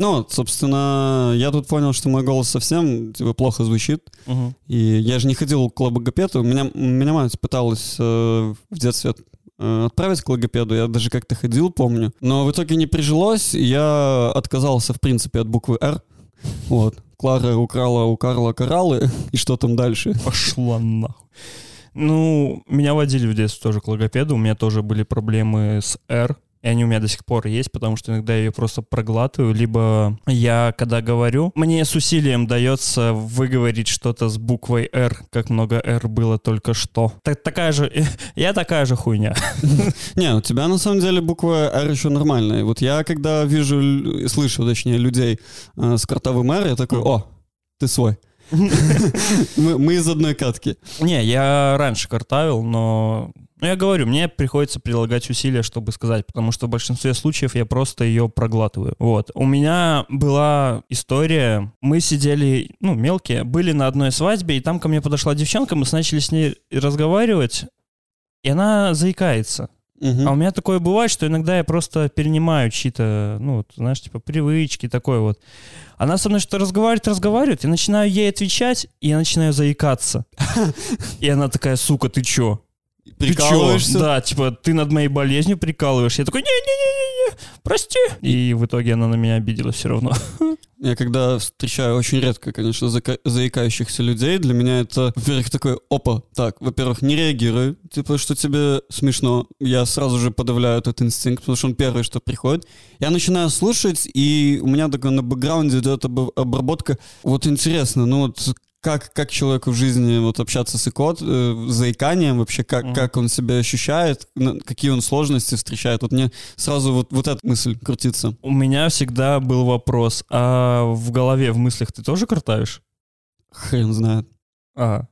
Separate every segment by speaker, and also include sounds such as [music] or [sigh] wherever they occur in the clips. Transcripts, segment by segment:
Speaker 1: Ну, собственно, я тут понял, что мой голос совсем типа, плохо звучит.
Speaker 2: Мгм.
Speaker 1: И я же не ходил к логопеду. Меня, меня мать пыталась э, в детстве э, отправить к логопеду. Я даже как-то ходил, помню. Но в итоге не прижилось. и Я отказался, в принципе, от буквы «Р». Вот. Клара украла у Карла кораллы. [laughs] И что там дальше?
Speaker 2: Пошла нахуй. Ну, меня водили в детстве тоже к логопеду, у меня тоже были проблемы с «Р», и они у меня до сих пор есть, потому что иногда я ее просто проглатываю, либо я, когда говорю, мне с усилием дается выговорить что-то с буквой «Р», как много «Р» было только что. Так, такая же, [laughs] я такая же хуйня. [laughs]
Speaker 1: Не, у тебя на самом деле буква «Р» еще нормальная. Вот я, когда вижу, слышу, точнее, людей э, с картовым «Р», я такой, о, ты свой. [laughs] Мы из одной катки.
Speaker 2: Не, я раньше картавил, но... Ну, я говорю, мне приходится прилагать усилия, чтобы сказать, потому что в большинстве случаев я просто ее проглатываю. Вот. У меня была история, мы сидели, ну, мелкие, были на одной свадьбе, и там ко мне подошла девчонка, мы начали с ней разговаривать, и она заикается.
Speaker 1: Мгм.
Speaker 2: А у меня такое бывает, что иногда я просто перенимаю чьи-то, ну, вот, знаешь, типа привычки, такое вот. Она со мной что-то разговаривает, разговаривает, я начинаю ей отвечать, и я начинаю заикаться. [laughs] И она такая, сука, ты чё? Ты чё?
Speaker 1: Прикалываешься?
Speaker 2: Да, типа, ты над моей болезнью прикалываешься. Я такой, не-не-не-не, прости. И в итоге она на меня обиделась все равно. [laughs]
Speaker 1: Я когда встречаю очень редко, конечно, заикающихся людей, для меня это, во-первых, такой, опа, так, во-первых, не реагируй, типа, что тебе смешно. Я сразу же подавляю этот инстинкт, потому что он первый, что приходит. Я начинаю слушать, и у меня такое на бэкграунде идет об- обработка. Вот интересно, ну вот как, как человеку в жизни вот общаться с икот, э, заиканием вообще, как,
Speaker 2: Мгм.
Speaker 1: как он себя ощущает, на- какие он сложности встречает. Вот мне сразу вот, вот эта мысль крутится.
Speaker 2: У меня всегда был вопрос, а в голове, в мыслях ты тоже картавишь?
Speaker 1: Хрен знает.
Speaker 2: А,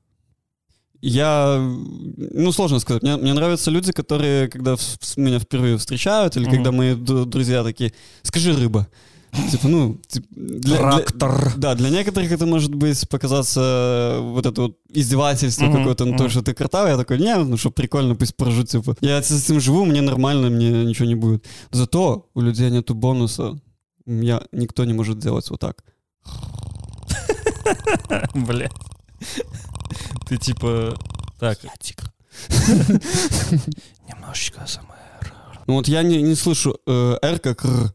Speaker 1: Я, ну, сложно сказать. Мне, мне нравятся люди, которые, когда в- меня впервые встречают, или
Speaker 2: Мгм.
Speaker 1: когда мои друзья такие, скажи рыба. [laughs] Типа, ну, тип- для, для-
Speaker 2: трактор.
Speaker 1: да, для некоторых это может быть показаться э, вот это вот издевательство
Speaker 2: Мгм,
Speaker 1: какое-то, ну, то, что ты картавый, я такой, не, ну что, прикольно, пусть прожу, типа. Я с этим живу, мне нормально, мне ничего не будет. Зато у людей нету бонуса, я, никто не может делать вот так. [laughs]
Speaker 2: Бля. Ты типа... Так.
Speaker 1: Я тигр. [laughs]
Speaker 2: Немножечко СМР.
Speaker 1: Ну вот я не, не слышу э, «р» как э,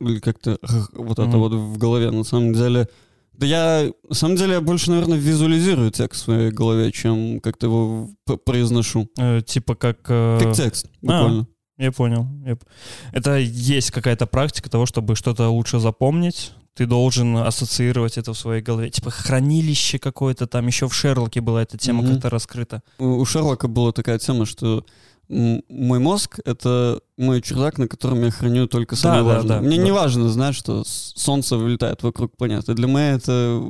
Speaker 1: или как-то вот это
Speaker 2: Мгм.
Speaker 1: вот в голове. На самом деле, да я, на самом деле, я больше, наверное, визуализирую текст в своей голове, чем как-то его произношу.
Speaker 2: типа как... э,
Speaker 1: Как текст, буквально.
Speaker 2: Я понял. Я Это есть какая-то практика того, чтобы что-то лучше запомнить. Ты должен ассоциировать это в своей голове. Типа хранилище какое-то, там еще в Шерлоке была эта тема
Speaker 1: Мгм.
Speaker 2: как-то раскрыта.
Speaker 1: У, Шерлока была такая тема, что мой мозг — это мой чердак, на котором я храню только самое
Speaker 2: Да, да,
Speaker 1: важное.
Speaker 2: да,
Speaker 1: Мне
Speaker 2: да.
Speaker 1: не важно знать, что Солнце вылетает вокруг планеты. Для меня это,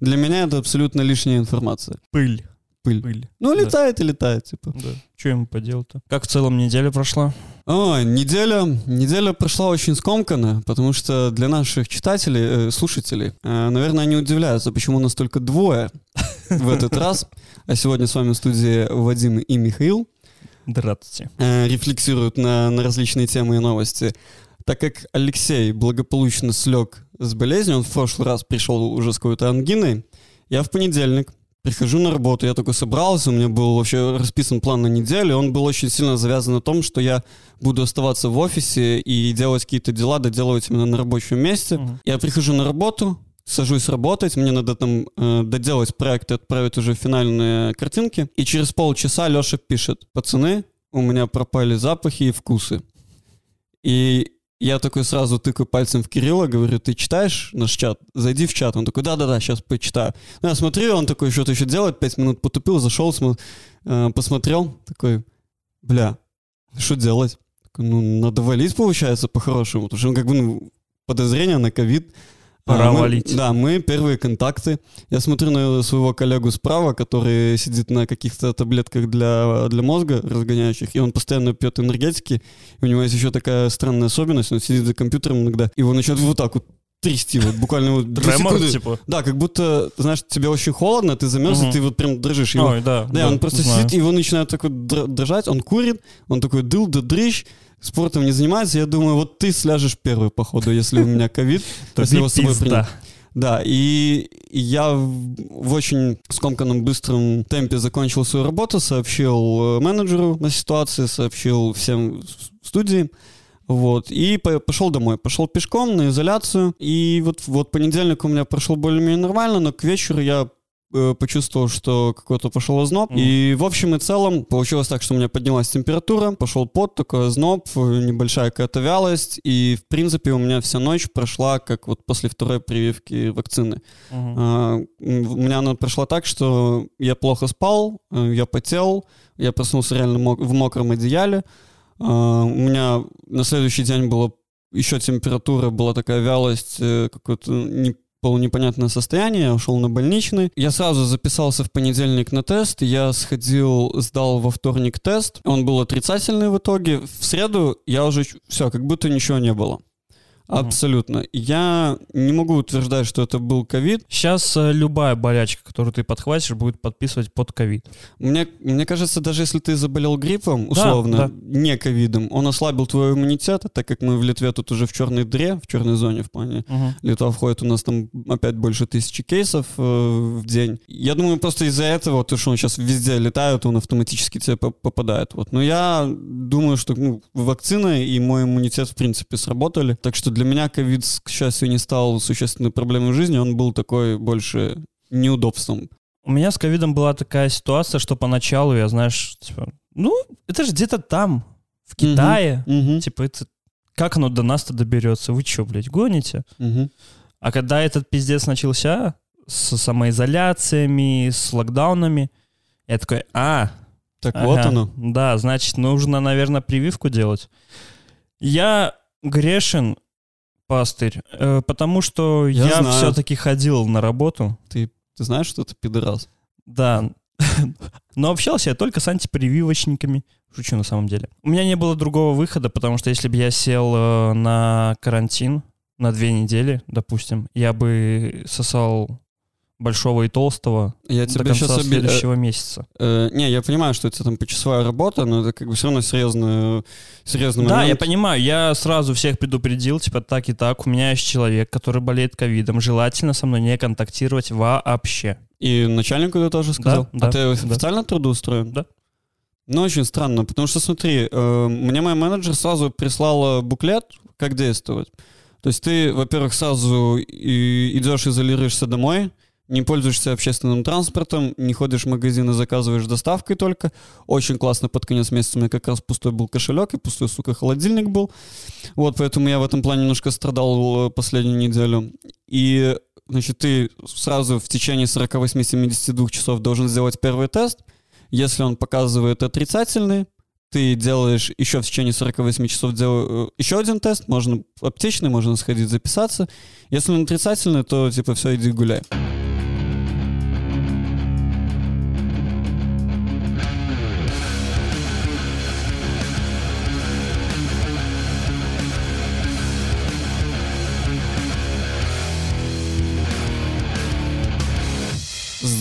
Speaker 1: для меня это абсолютно лишняя информация.
Speaker 2: Пыль.
Speaker 1: Пыль.
Speaker 2: Пыль.
Speaker 1: Ну,
Speaker 2: Да.
Speaker 1: летает и летает, типа.
Speaker 2: Да. Что ему поделать-то? Как в целом неделя прошла?
Speaker 1: Ой, неделя, неделя прошла очень скомканно, потому что для наших читателей, э, слушателей, э, наверное, они удивляются, почему нас только двое в этот [laughs] раз. А сегодня с вами в студии Вадим и Михаил
Speaker 2: Здравствуйте.
Speaker 1: э, рефлексируют на, на различные темы и новости. Так как Алексей благополучно слег с болезнью, он в прошлый раз пришел уже с какой-то ангиной, я в понедельник прихожу на работу, я такой собрался, у меня был вообще расписан план на неделю, он был очень сильно завязан на том, что я буду оставаться в офисе и делать какие-то дела, доделывать именно на рабочем месте.
Speaker 2: Мгм.
Speaker 1: Я прихожу на работу, сажусь работать, мне надо там э, доделать проект и отправить уже финальные картинки. И через полчаса Леша пишет, пацаны, у меня пропали запахи и вкусы. И я такой сразу тыкаю пальцем в Кирилла, говорю, ты читаешь наш чат? Зайди в чат. Он такой, да-да-да, сейчас почитаю. Ну, я смотрю, он такой что-то еще делает, пять минут потупил, зашел, смо- э, посмотрел, такой, бля, что делать? Такой, ну, надо валить, получается, по-хорошему, потому что, ну, как бы, ну, подозрение на ковид.
Speaker 2: Пора
Speaker 1: мы-
Speaker 2: валить.
Speaker 1: Да, мы первые контакты. Я смотрю на своего коллегу справа, который сидит на каких-то таблетках для, для мозга разгоняющих, и он постоянно пьет энергетики. И у него есть еще такая странная особенность, он сидит за компьютером иногда, и его начинает вот так вот трясти, вот буквально вот
Speaker 2: Тремор,
Speaker 1: секунды.
Speaker 2: типа?
Speaker 1: Да, как будто, знаешь, тебе очень холодно, ты замерз,
Speaker 2: Мгм.
Speaker 1: и ты вот прям дрожишь. Его-
Speaker 2: Ой, да.
Speaker 1: да, он просто
Speaker 2: знаю.
Speaker 1: сидит, и его начинает так вот др- дрожать, он курит, он такой дыл да дрыщ, спортом не занимается. Я думаю, вот ты сляжешь первый, походу, если у меня ковид.
Speaker 2: То
Speaker 1: если его с собой принять. Да, и я в очень скомканном быстром темпе закончил свою работу, сообщил э, менеджеру на ситуации, сообщил всем студии. Вот, и по- пошел домой. Пошел пешком на изоляцию. И вот, вот понедельник у меня прошел более-менее нормально, но к вечеру я почувствовал, что какой-то пошел озноб.
Speaker 2: Мгм.
Speaker 1: И в общем и целом получилось так, что у меня поднялась температура, пошел пот, такой озноб, э, небольшая какая-то вялость. И в принципе у меня вся ночь прошла как вот после второй прививки вакцины.
Speaker 2: Мгм.
Speaker 1: А, У меня она прошла так, что я плохо спал, э, я потел, я проснулся реально мок- в мокром одеяле. А, У меня на следующий день была еще температура, была такая вялость, э, какое-то не- полунепонятное состояние, ушел на больничный. Я сразу записался в понедельник на тест, я сходил, сдал во вторник тест, он был отрицательный в итоге. В среду я уже все, как будто ничего не было. Абсолютно. Я не могу утверждать, что это был ковид.
Speaker 2: Сейчас э, любая болячка, которую ты подхватишь, будет подписывать под ковид.
Speaker 1: Мне, мне кажется, даже если ты заболел гриппом,
Speaker 2: Да,
Speaker 1: условно,
Speaker 2: да.
Speaker 1: не ковидом, он ослабил твой иммунитет, а так как мы в Литве тут уже в черной дыре, в черной зоне в плане
Speaker 2: Мгм.
Speaker 1: Литва входит, у нас там опять больше тысячи кейсов э, в день. Я думаю, просто из-за этого, то, что он сейчас везде летает, он автоматически тебе по- попадает. Вот. Но я думаю, что ну, вакцина и мой иммунитет в принципе сработали. Так что для меня ковид, к счастью, не стал существенной проблемой в жизни, он был такой больше неудобством.
Speaker 2: У меня с ковидом была такая ситуация, что поначалу я, знаешь, типа, ну, это же где-то там, в Китае.
Speaker 1: Мгм.
Speaker 2: Типа, это... Как оно до нас-то доберется? Вы что, блядь, гоните?
Speaker 1: Мгм.
Speaker 2: А когда этот пиздец начался с самоизоляциями, с локдаунами, я такой, а,
Speaker 1: Так
Speaker 2: ага,
Speaker 1: вот оно.
Speaker 2: Да, значит, нужно, наверное, прививку делать. Я грешен, пастырь, э, потому что
Speaker 1: Я
Speaker 2: я,
Speaker 1: знаю.
Speaker 2: все-таки ходил на работу.
Speaker 1: Ты, ты знаешь, что ты пидорас?
Speaker 2: Да. [laughs] Но общался я только с антипрививочниками. Шучу на самом деле. У меня не было другого выхода, потому что если бы я сел э, на карантин на две недели, допустим, я бы сосал большого и толстого
Speaker 1: Я
Speaker 2: до
Speaker 1: тебя
Speaker 2: конца
Speaker 1: сейчас
Speaker 2: следующего месяца.
Speaker 1: не, я понимаю, что это там почасовая работа, но это как бы все равно серьезный, серьезный
Speaker 2: Да, я
Speaker 1: момент.
Speaker 2: понимаю, я сразу всех предупредил, типа так и так, у меня есть человек, который болеет ковидом, желательно со мной не контактировать вообще.
Speaker 1: И начальнику ты тоже сказал?
Speaker 2: да,
Speaker 1: а ты
Speaker 2: да.
Speaker 1: официально трудоустроен?
Speaker 2: Да.
Speaker 1: Ну, очень странно, потому что, смотри, э, мне мой менеджер сразу прислала буклет, как действовать. То есть ты, во-первых, сразу и- идешь, изолируешься домой, не пользуешься общественным транспортом, не ходишь в магазин и заказываешь доставкой только. Очень классно под конец месяца у меня как раз пустой был кошелек и пустой, сука, холодильник был. Вот, поэтому я в этом плане немножко страдал э, последнюю неделю. И, значит, ты сразу в течение 48-72 часов должен сделать первый тест. Если он показывает отрицательный, ты делаешь еще в течение 48 часов дел... э, еще один тест, можно аптечный, можно сходить записаться. Если он отрицательный, то типа все, иди гуляй.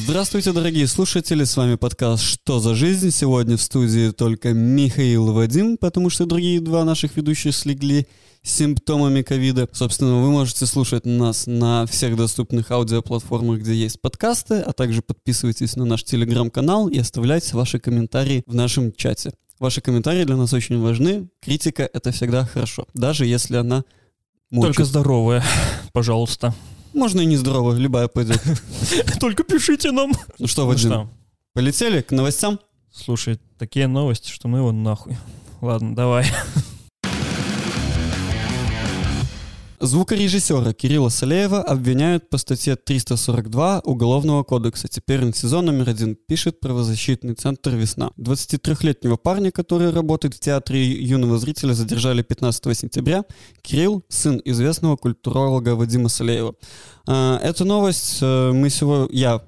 Speaker 1: Здравствуйте, дорогие слушатели, с вами подкаст «Что за жизнь?». Сегодня в студии только Михаил и Вадим, потому что другие два наших ведущих слегли симптомами ковида. Собственно, вы можете слушать нас на всех доступных аудиоплатформах, где есть подкасты, а также подписывайтесь на наш телеграм-канал и оставляйте ваши комментарии в нашем чате. Ваши комментарии для нас очень важны. Критика — это всегда хорошо, даже если она мучит.
Speaker 2: Только здоровые, [laughs] пожалуйста.
Speaker 1: Можно и нездорово, любая пойдет. [laughs]
Speaker 2: Только пишите нам.
Speaker 1: Ну что,
Speaker 2: Ну
Speaker 1: Вадим,
Speaker 2: что,
Speaker 1: полетели к новостям?
Speaker 2: слушай, такие новости, что ну его нахуй. Ладно, давай.
Speaker 1: Звукорежиссера Кирилла Салеева обвиняют по статье 342 Уголовного кодекса. Теперь он сезон номер один, пишет правозащитный центр «Весна». 23-летнего парня, который работает в театре юного зрителя, задержали 15 сентября. Кирилл – сын известного культуролога Вадима Салеева. А, Эту новость э, мы сегодня, я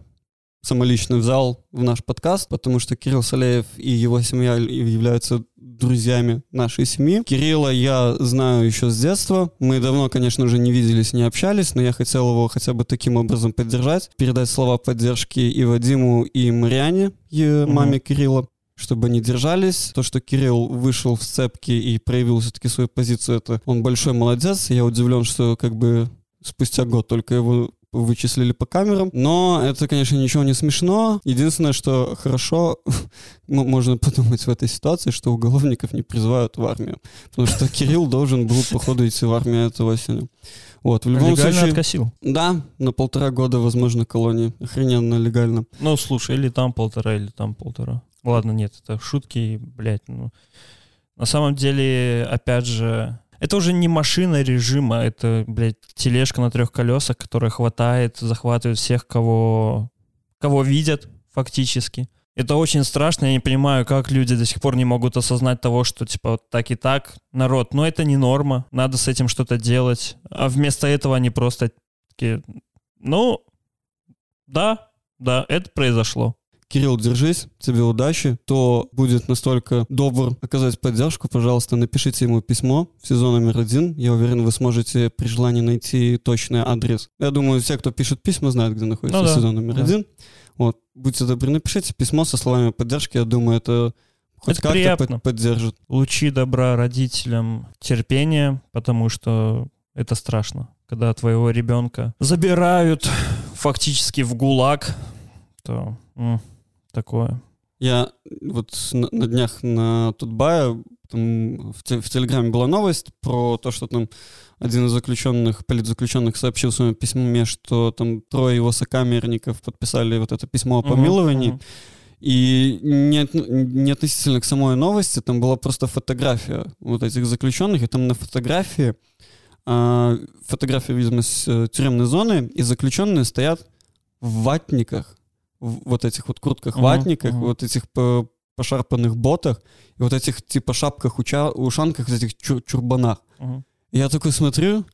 Speaker 1: самолично взял в наш подкаст, потому что Кирилл Салеев и его семья являются друзьями нашей семьи. Кирилла я знаю еще с детства. Мы давно, конечно же, не виделись, не общались, но я хотел его хотя бы таким образом поддержать, передать слова поддержки и Вадиму, и Мариане, и маме Кирилла. чтобы они держались. То, что Кирилл вышел в сцепки и проявил все-таки свою позицию, это он большой молодец. Я удивлен, что как бы спустя год только его вычислили по камерам. Но это, конечно, ничего не смешно. Единственное, что хорошо, [laughs] можно подумать в этой ситуации, что уголовников не призывают в армию. Потому что Кирилл должен был, походу, идти в армию этой осенью. Вот, в любом
Speaker 2: легально
Speaker 1: случае...
Speaker 2: откосил.
Speaker 1: Да, на полтора года, возможно, колонии. Охрененно легально.
Speaker 2: Ну, слушай, или там полтора, или там полтора. Ладно, нет, это шутки, блядь. Ну. На самом деле, опять же, это уже не машина режима, это, блядь, тележка на трех колесах, которая хватает, захватывает всех, кого, кого видят фактически. Это очень страшно, я не понимаю, как люди до сих пор не могут осознать того, что, типа, вот так и так, народ, но это не норма, надо с этим что-то делать. А вместо этого они просто такие, ну, да, да, это произошло.
Speaker 1: Кирилл, держись, тебе удачи. Кто будет настолько добр оказать поддержку, пожалуйста, напишите ему письмо в сезон номер один. Я уверен, вы сможете при желании найти точный адрес. Я думаю, все, кто пишет письма, знают, где находится
Speaker 2: Ну да,
Speaker 1: сезон номер
Speaker 2: да.
Speaker 1: один. Вот, будьте добры, напишите письмо со словами поддержки. Я думаю, это хоть
Speaker 2: Это
Speaker 1: как-то
Speaker 2: приятно.
Speaker 1: под- поддержит.
Speaker 2: Лучи добра родителям, терпения, потому что это страшно. Когда твоего ребенка забирают фактически в ГУЛАГ, то м, такое.
Speaker 1: Я вот на, на днях на Тутбае там в, те- в Телеграме была новость про то, что там один из заключенных, политзаключенных сообщил в своем письме, что там трое его сокамерников подписали вот это письмо о помиловании.
Speaker 2: мгм.
Speaker 1: И не, от- не относительно к самой новости, там была просто фотография вот этих заключенных, и там на фотографии, а, фотография, видимо, с э, тюремной зоны, и заключенные стоят в ватниках, в вот этих вот куртках-ватниках,
Speaker 2: Мгм, мгм.
Speaker 1: вот этих по- пошарпанных ботах, и вот этих типа шапках, уча- ушанках, вот этих чур- чурбанах.
Speaker 2: Мгм.
Speaker 1: И Я такой смотрю,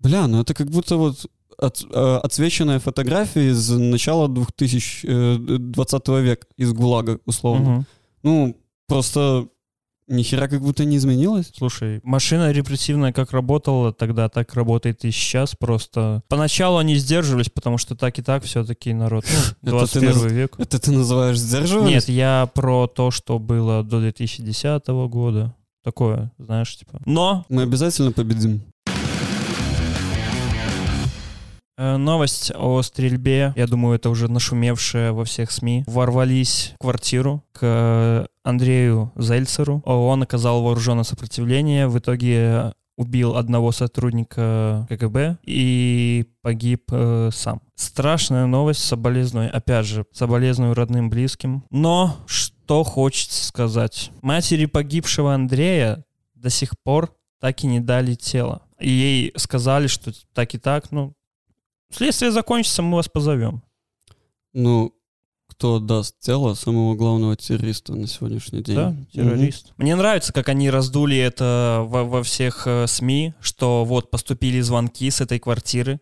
Speaker 1: бля, ну это как будто вот от- э, отсвеченная фотография из начала 2020 века, из ГУЛАГа, условно.
Speaker 2: Мгм.
Speaker 1: Ну, просто нихера как будто не изменилось.
Speaker 2: Слушай, машина репрессивная как работала тогда, так работает и сейчас. Просто поначалу они сдерживались, потому что так и так все-таки народ. Ну, [laughs]
Speaker 1: Это ты
Speaker 2: 21 век.
Speaker 1: Это ты называешь сдерживание?
Speaker 2: Нет, я про то, что было до 2010 года. Такое, знаешь, типа. Но
Speaker 1: Мы обязательно победим.
Speaker 2: Новость о стрельбе, я думаю, это уже нашумевшая во всех СМИ. Ворвались в квартиру к Андрею Зельцеру. Он оказал вооруженное сопротивление. В итоге убил одного сотрудника КГБ и погиб э, сам. Страшная новость, соболезную, опять же, соболезную родным, близким. Но что хочется сказать. Матери погибшего Андрея до сих пор так и не дали тело. Ей сказали, что так и так, ну, Следствие закончится, мы вас позовем.
Speaker 1: Ну, кто даст тело самого главного террориста на сегодняшний день?
Speaker 2: Да, террорист. Мне нравится, как они раздули это во, во всех э, СМИ, что вот поступили звонки с этой квартиры.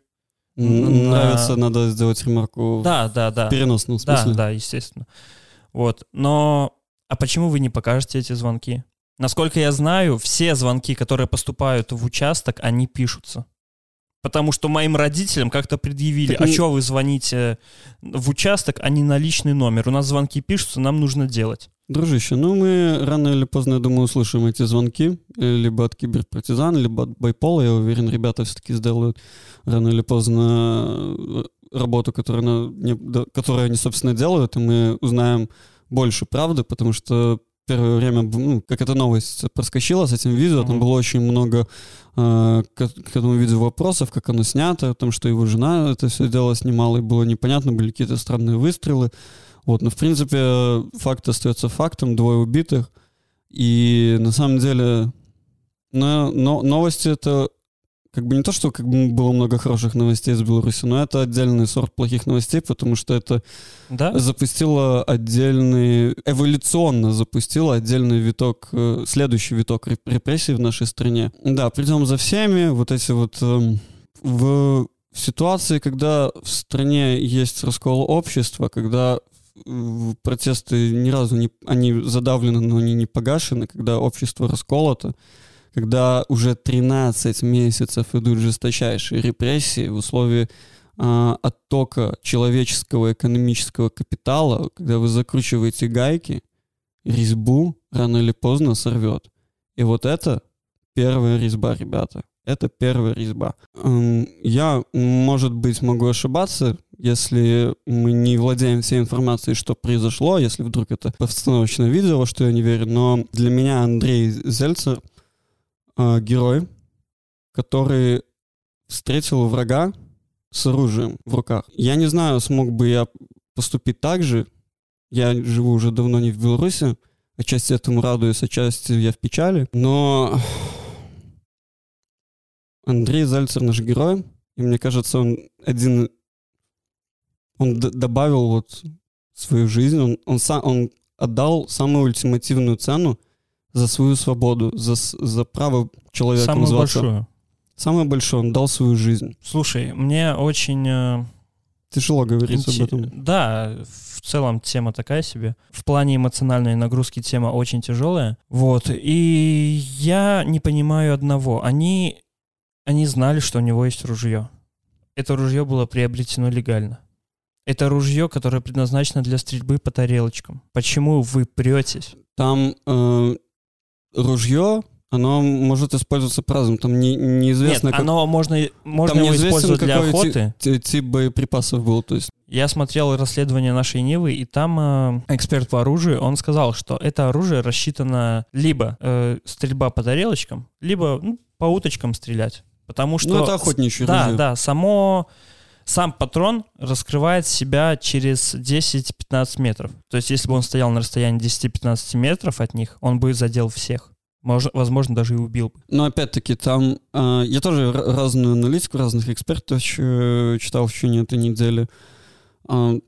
Speaker 2: На-
Speaker 1: Нравится, надо сделать ремарку
Speaker 2: Да, да, да.
Speaker 1: в переносном
Speaker 2: Да,
Speaker 1: смысле.
Speaker 2: да, естественно. Вот. Но а почему вы не покажете эти звонки? Насколько я знаю, все звонки, которые поступают в участок, они пишутся. Потому что моим родителям как-то предъявили,
Speaker 1: Так
Speaker 2: а
Speaker 1: не-
Speaker 2: что вы звоните в участок, а не на личный номер? У нас звонки пишутся, нам нужно делать.
Speaker 1: Дружище, ну мы рано или поздно, я думаю, услышим эти звонки, э, либо от киберпартизан, либо от байпола. Я уверен, ребята все-таки сделают рано или поздно э, работу, которую, она которую они, собственно, делают, и мы узнаем больше правды, потому что первое время, ну, как эта новость проскочила с этим видео, там
Speaker 2: Мгм.
Speaker 1: было очень много э, к, к этому видео вопросов, как оно снято, о том, что его жена это все дело снимала, и было непонятно, были какие-то странные выстрелы. Вот, но в принципе факт остается фактом, двое убитых. И на самом деле но, но новости это как бы не то, что как бы было много хороших новостей из Беларуси, но это отдельный сорт плохих новостей, потому что это
Speaker 2: Да?
Speaker 1: запустило отдельный, эволюционно запустило отдельный виток, э, следующий виток реп- репрессий в нашей стране. Да, придем за всеми, вот эти вот эм, в ситуации, когда в стране есть раскол общества, когда протесты ни разу не, они задавлены, но они не погашены, когда общество расколото, когда уже 13 месяцев идут жесточайшие репрессии в условии а, оттока человеческого экономического капитала, когда вы закручиваете гайки, резьбу рано или поздно сорвет. И вот это первая резьба, ребята. Это первая резьба. Я, может быть, могу ошибаться, если мы не владеем всей информацией, что произошло, если вдруг это постановочное видео, во что я не верю. Но для меня Андрей Зельцер э, герой, который встретил врага с оружием в руках. Я не знаю, смог бы я поступить так же. Я живу уже давно не в Беларуси, отчасти этому радуюсь, отчасти я в печали. Но Андрей Зальцер наш герой, и мне кажется, он один, он добавил вот свою жизнь, он, он, сам, он отдал самую ультимативную цену за свою свободу, за, за право человека
Speaker 2: Самую
Speaker 1: называться.
Speaker 2: большую.
Speaker 1: Самое большое, он дал свою жизнь.
Speaker 2: Слушай, мне очень... э,
Speaker 1: Тяжело говорить
Speaker 2: инте-
Speaker 1: об этом.
Speaker 2: Да, в целом тема такая себе. В плане эмоциональной нагрузки тема очень тяжелая. Вот. И я не понимаю одного. Они, они знали, что у него есть ружье. Это ружье было приобретено легально. Это ружье, которое предназначено для стрельбы по тарелочкам. Почему вы претесь?
Speaker 1: Там э, ружье, оно может использоваться по-разному. Там не, неизвестно,
Speaker 2: Нет,
Speaker 1: как-
Speaker 2: оно можно, можно
Speaker 1: там
Speaker 2: его использовать для
Speaker 1: какой ти-
Speaker 2: охоты.
Speaker 1: ти- тип боеприпасов был. То есть
Speaker 2: Я смотрел расследование нашей Нивы, и там э, эксперт по оружию, он сказал, что это оружие рассчитано либо э, стрельба по тарелочкам, либо ну, по уточкам стрелять. Потому что...
Speaker 1: ну, это охотничье
Speaker 2: Да,
Speaker 1: ружье.
Speaker 2: да, само... Сам патрон раскрывает себя через 10-15 метров. То есть, если бы он стоял на расстоянии 10-15 метров от них, он бы задел всех. Мож- возможно, даже и убил бы.
Speaker 1: Но опять-таки там... э, я тоже разную аналитику, разных экспертов э, читал в течение этой недели. Ну,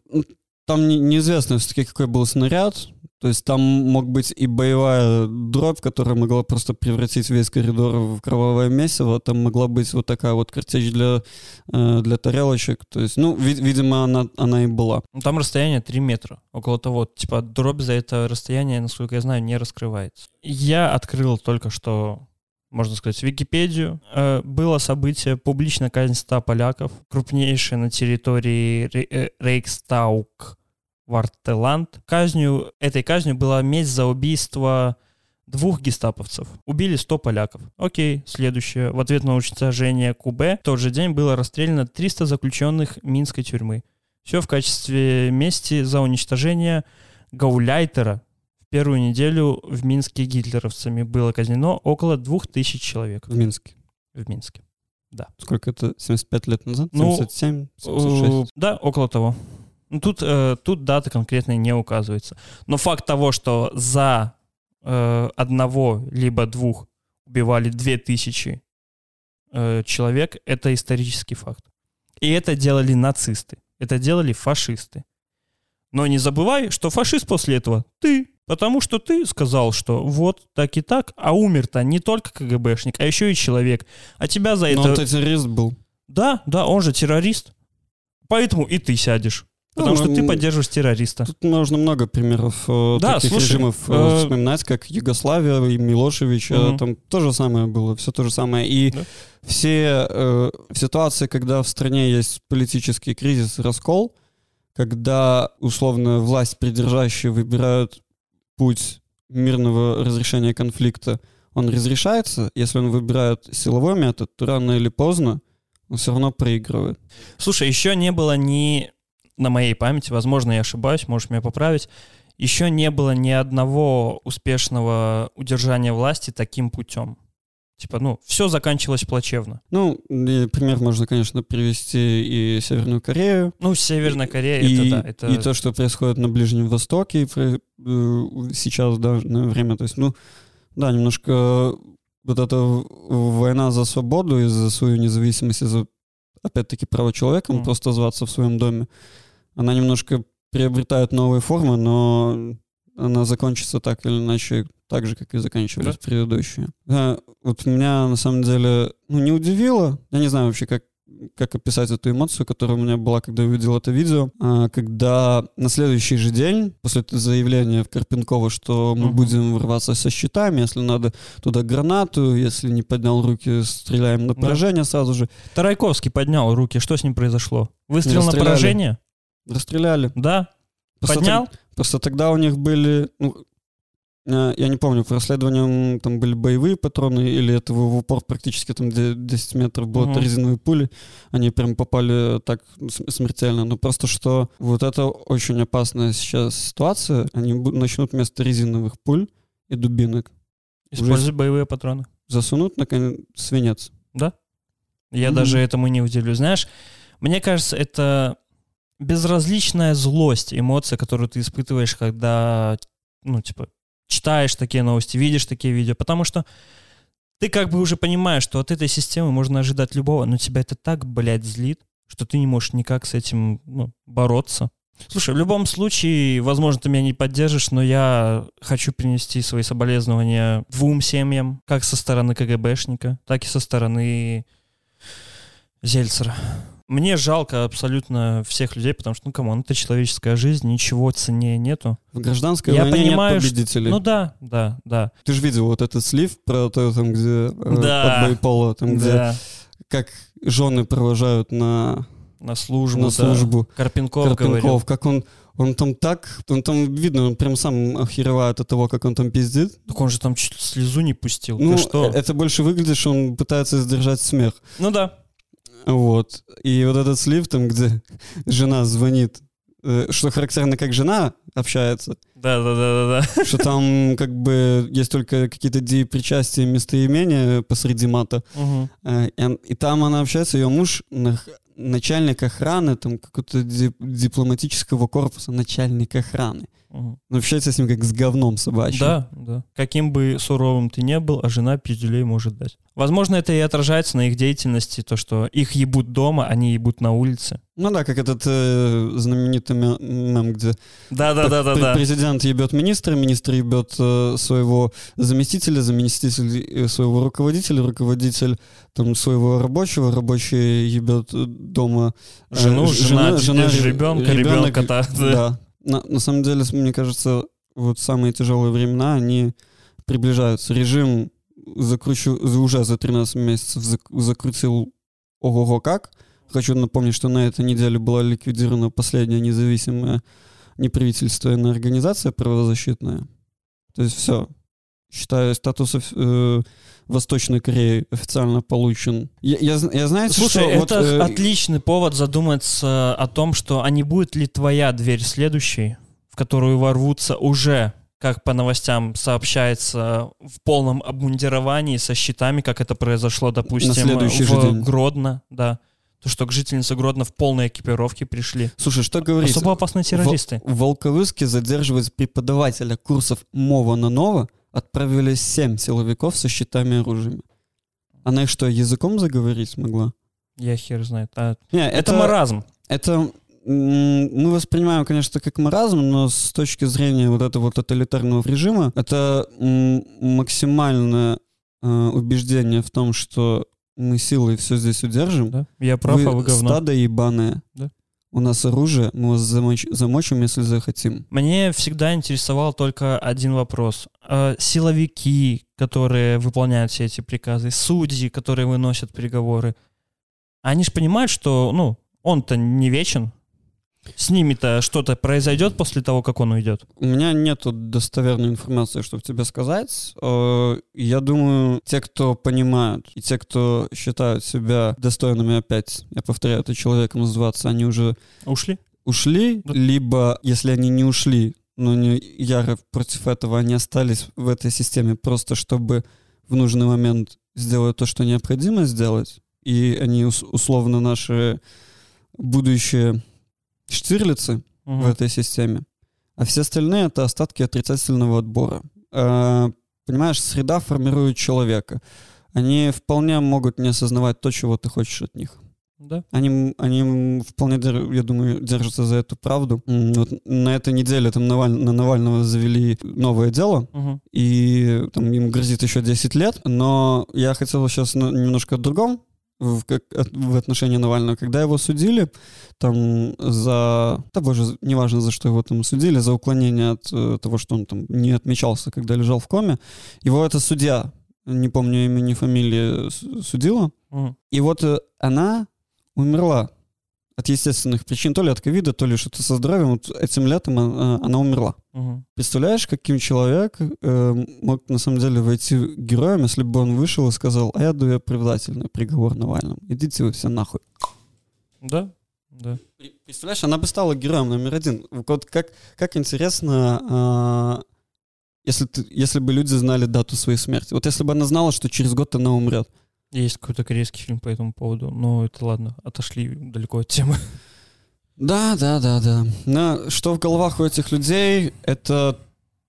Speaker 1: там не- неизвестно все-таки, какой был снаряд. То есть там мог быть и боевая дробь, которая могла просто превратить весь коридор в кровавое месиво. Там могла быть вот такая вот картечь для, э, для тарелочек. То есть, ну, ви- видимо, она, она и была.
Speaker 2: Ну, там расстояние 3 метра, около того. Типа дробь за это расстояние, насколько я знаю, не раскрывается. Я открыл только что, можно сказать, Википедию. Э, было событие, публичная казнь 100 поляков, крупнейшая на территории э, Рейхстаук Вартеланд. Казнью, этой казнью была месть за убийство двух гестаповцев. Убили 100 поляков. Окей, следующее. В ответ на уничтожение Кубе в тот же день было расстреляно 300 заключенных Минской тюрьмы. Все в качестве мести за уничтожение гауляйтера. В первую неделю в Минске гитлеровцами было казнено около 2000 человек
Speaker 1: В Минске.
Speaker 2: в Минске.
Speaker 1: Сколько это? 75 лет назад?
Speaker 2: Ну,
Speaker 1: 77? 76?
Speaker 2: Э, Да, около того. Ну, Тут, э, тут дата конкретная не указывается. Но факт того, что за э, одного либо двух убивали 2000 э, человек, это исторический факт. И это делали нацисты. Это делали фашисты. Но не забывай, что фашист после этого ты. Потому что ты сказал, что вот так и так, а умер-то не только КГБшник, а еще и человек. А тебя за
Speaker 1: Но
Speaker 2: это...
Speaker 1: он-то террорист был.
Speaker 2: Да, да, он же террорист. Поэтому и ты сядешь. Потому
Speaker 1: Ну,
Speaker 2: что ты поддерживаешь террориста.
Speaker 1: Тут можно много примеров э,
Speaker 2: Да,
Speaker 1: таких
Speaker 2: слушай,
Speaker 1: режимов э,
Speaker 2: э,
Speaker 1: вспоминать, как Югославия и Милошевич,
Speaker 2: Мгм.
Speaker 1: там то же самое было, все то же самое. И
Speaker 2: Да.
Speaker 1: все э, ситуации, когда в стране есть политический кризис и раскол, когда условно власть придержащие выбирают путь мирного разрешения конфликта, он разрешается, если он выбирает силовой метод, то рано или поздно он все равно проигрывает.
Speaker 2: Слушай, еще не было ни на моей памяти, возможно, я ошибаюсь, можешь меня поправить, еще не было ни одного успешного удержания власти таким путем. Типа, ну, все заканчивалось плачевно.
Speaker 1: Ну, пример можно, конечно, привести и Северную Корею,
Speaker 2: Ну, Северная Корея,
Speaker 1: и,
Speaker 2: это да, это...
Speaker 1: и то, что происходит на Ближнем Востоке э, сейчас данное время. То есть, ну, да, немножко вот эта война за свободу и за свою независимость, и за, опять-таки, право человека
Speaker 2: Мгм.
Speaker 1: просто озваться в своем доме, она немножко приобретает новые формы, но она закончится так или иначе так же, как и заканчивались
Speaker 2: Да.
Speaker 1: предыдущие. Да, вот меня на самом деле ну, не удивило. Я не знаю вообще, как, как описать эту эмоцию, которая у меня была, когда я увидел это видео. А, когда на следующий же день, после заявления в Карпенкова, что мы
Speaker 2: Мгм.
Speaker 1: будем врываться со щитами, если надо туда гранату, если не поднял руки, стреляем на
Speaker 2: Да.
Speaker 1: поражение сразу же.
Speaker 2: Тарайковский поднял руки, что с ним произошло? Выстрел на поражение?
Speaker 1: Расстреляли.
Speaker 2: Да,
Speaker 1: Просто
Speaker 2: поднял?
Speaker 1: Просто тогда у них были, ну, э, я не помню, по расследованиям там были боевые патроны, или это в упор практически там где 10 метров было
Speaker 2: Мгм.
Speaker 1: резиновые пули, они прям попали так см- смертельно. Но просто что вот это очень опасная сейчас ситуация, они начнут вместо резиновых пуль и дубинок
Speaker 2: Используй боевые патроны.
Speaker 1: засунут на кон- свинец.
Speaker 2: Я
Speaker 1: Мгм.
Speaker 2: даже этому не удивлюсь. Знаешь, мне кажется, это безразличная злость, эмоция, которую ты испытываешь, когда, ну, типа, читаешь такие новости, видишь такие видео, потому что ты как бы уже понимаешь, что от этой системы можно ожидать любого, но тебя это так, блядь, злит, что ты не можешь никак с этим ну, бороться. Слушай, в любом случае, возможно, ты меня не поддержишь, но я хочу принести свои соболезнования двум семьям, как со стороны КГБшника, так и со стороны Зельцера. Мне жалко абсолютно всех людей, потому что, ну, come on, это человеческая жизнь, ничего ценнее нету.
Speaker 1: В гражданской
Speaker 2: Я
Speaker 1: войне
Speaker 2: понимаю,
Speaker 1: нет
Speaker 2: что-
Speaker 1: победителей.
Speaker 2: Ну да, да, да.
Speaker 1: Ты же видел вот этот слив про то, там, где э,
Speaker 2: Да.
Speaker 1: под Байполо, там, где
Speaker 2: да.
Speaker 1: как жены провожают на,
Speaker 2: На службу,
Speaker 1: на
Speaker 2: да.
Speaker 1: службу.
Speaker 2: Карпенков, говорил.
Speaker 1: Карпенков, как он, он там так, он там видно, он прям сам охеревает от того, как он там пиздит.
Speaker 2: Так он же там чуть слезу не пустил.
Speaker 1: Ну,
Speaker 2: Ты что?
Speaker 1: э- это больше выглядит, что он пытается сдержать смех.
Speaker 2: Ну да.
Speaker 1: Вот. И вот этот слив там, где жена звонит, э, что характерно, как жена общается,
Speaker 2: Да, да, да, да, да.
Speaker 1: что там как бы есть только какие-то причастия, местоимения посреди мата. Э, И, и там она общается, ее муж, начальник охраны, там какого-то ди- дипломатического корпуса, начальник охраны.
Speaker 2: Мгм.
Speaker 1: Он общается с ним как с говном собачьим.
Speaker 2: Да, да. Каким бы суровым ты не был, а жена пиздюлей может дать. Возможно, это и отражается на их деятельности, то, что их ебут дома, они ебут на улице.
Speaker 1: Ну да, как этот э, знаменитый мем, где
Speaker 2: Да, да, да, да, да.
Speaker 1: президент ебет министра, министр ебет э, своего заместителя, заместитель э, своего руководителя, руководитель там своего рабочего, рабочий ебет дома э,
Speaker 2: Жену, жена,
Speaker 1: жена,
Speaker 2: жена
Speaker 1: ре-
Speaker 2: ребенка,
Speaker 1: ребенок,
Speaker 2: ребенка, да.
Speaker 1: Да. На, на самом деле, мне кажется, вот самые тяжелые времена, они приближаются. Режим закручу, уже за 13 месяцев зак- закрутил ого-го как. Хочу напомнить, что на этой неделе была ликвидирована последняя независимая неправительственная организация правозащитная. То есть все. Считаю, статус оф- э, Восточной Кореи официально получен. Я, я, я знаете,
Speaker 2: Слушай,
Speaker 1: что... вот,
Speaker 2: это
Speaker 1: э,
Speaker 2: отличный повод задуматься о том, что а не будет ли твоя дверь следующей, в которую ворвутся уже, как по новостям сообщается, в полном обмундировании со щитами, как это произошло, допустим, в
Speaker 1: же.
Speaker 2: Гродно, да. То, что к жительнице Гродно в полной экипировке пришли.
Speaker 1: Слушай, что говорить?
Speaker 2: Особо опасные террористы.
Speaker 1: В Волковыске задерживать преподавателя курсов мова на ново отправили семь силовиков со щитами и оружием. Она их что, языком заговорить могла?
Speaker 2: Я хер знает. А,
Speaker 1: Не,
Speaker 2: это, маразм.
Speaker 1: Это мы воспринимаем, конечно, как маразм, но с точки зрения вот этого тоталитарного режима, это максимальное э, убеждение в том, что мы силой все здесь удержим.
Speaker 2: Да? Я прав, а вы говно.
Speaker 1: стадо ебаное.
Speaker 2: Да.
Speaker 1: У нас оружие, мы вас замоч- замочим, если захотим.
Speaker 2: Мне всегда интересовал только один вопрос. Э, Силовики, которые выполняют все эти приказы, судьи, которые выносят приговоры, они же понимают, что, ну, он-то не вечен. С ними-то что-то произойдет после того, как он уйдет.
Speaker 1: У меня нету достоверной информации, чтобы тебе сказать. Э, Я думаю, те, кто понимают, и те, кто считают себя достойными опять, я повторяю, это человеком называться, они уже
Speaker 2: Ушли?
Speaker 1: ушли,
Speaker 2: Да.
Speaker 1: либо, если они не ушли, но не яро против этого, они остались в этой системе просто, чтобы в нужный момент сделать то, что необходимо сделать, и они ус- условно наши будущие штирлицы,
Speaker 2: Мгм.
Speaker 1: в этой системе. А все остальные это остатки отрицательного отбора. Э, Понимаешь, среда формирует человека. Они вполне могут не осознавать то, чего ты хочешь от них.
Speaker 2: Да.
Speaker 1: Они, они вполне, я думаю, держатся за эту правду. Вот на этой неделе там Наваль- на Навального завели новое дело,
Speaker 2: Мгм.
Speaker 1: и там ему грозит еще 10 лет, но я хотел сейчас немножко о другом в, как, в отношении Навального. Когда его судили, там за, да боже, неважно за что его там судили, за уклонение от э, того, что он там не отмечался, когда лежал в коме, его это судья, не помню имени, фамилии, судила,
Speaker 2: Мгм.
Speaker 1: и вот э, она умерла от естественных причин, то ли от ковида, то ли что-то со здоровьем, вот этим летом она, она умерла.
Speaker 2: Мгм.
Speaker 1: Представляешь, каким человек э, мог на самом деле войти героем, если бы он вышел и сказал, а я даю оправдательный приговор Навальному. Идите вы все нахуй.
Speaker 2: Да, да.
Speaker 1: Представляешь, она бы стала героем номер один. Вот как, как интересно, а, если, ты, если бы люди знали дату своей смерти. Вот если бы она знала, что через год она умрет.
Speaker 2: Есть какой-то корейский фильм по этому поводу, но это ладно, отошли далеко от темы.
Speaker 1: Да, да, да, да. Но что в головах у этих людей, это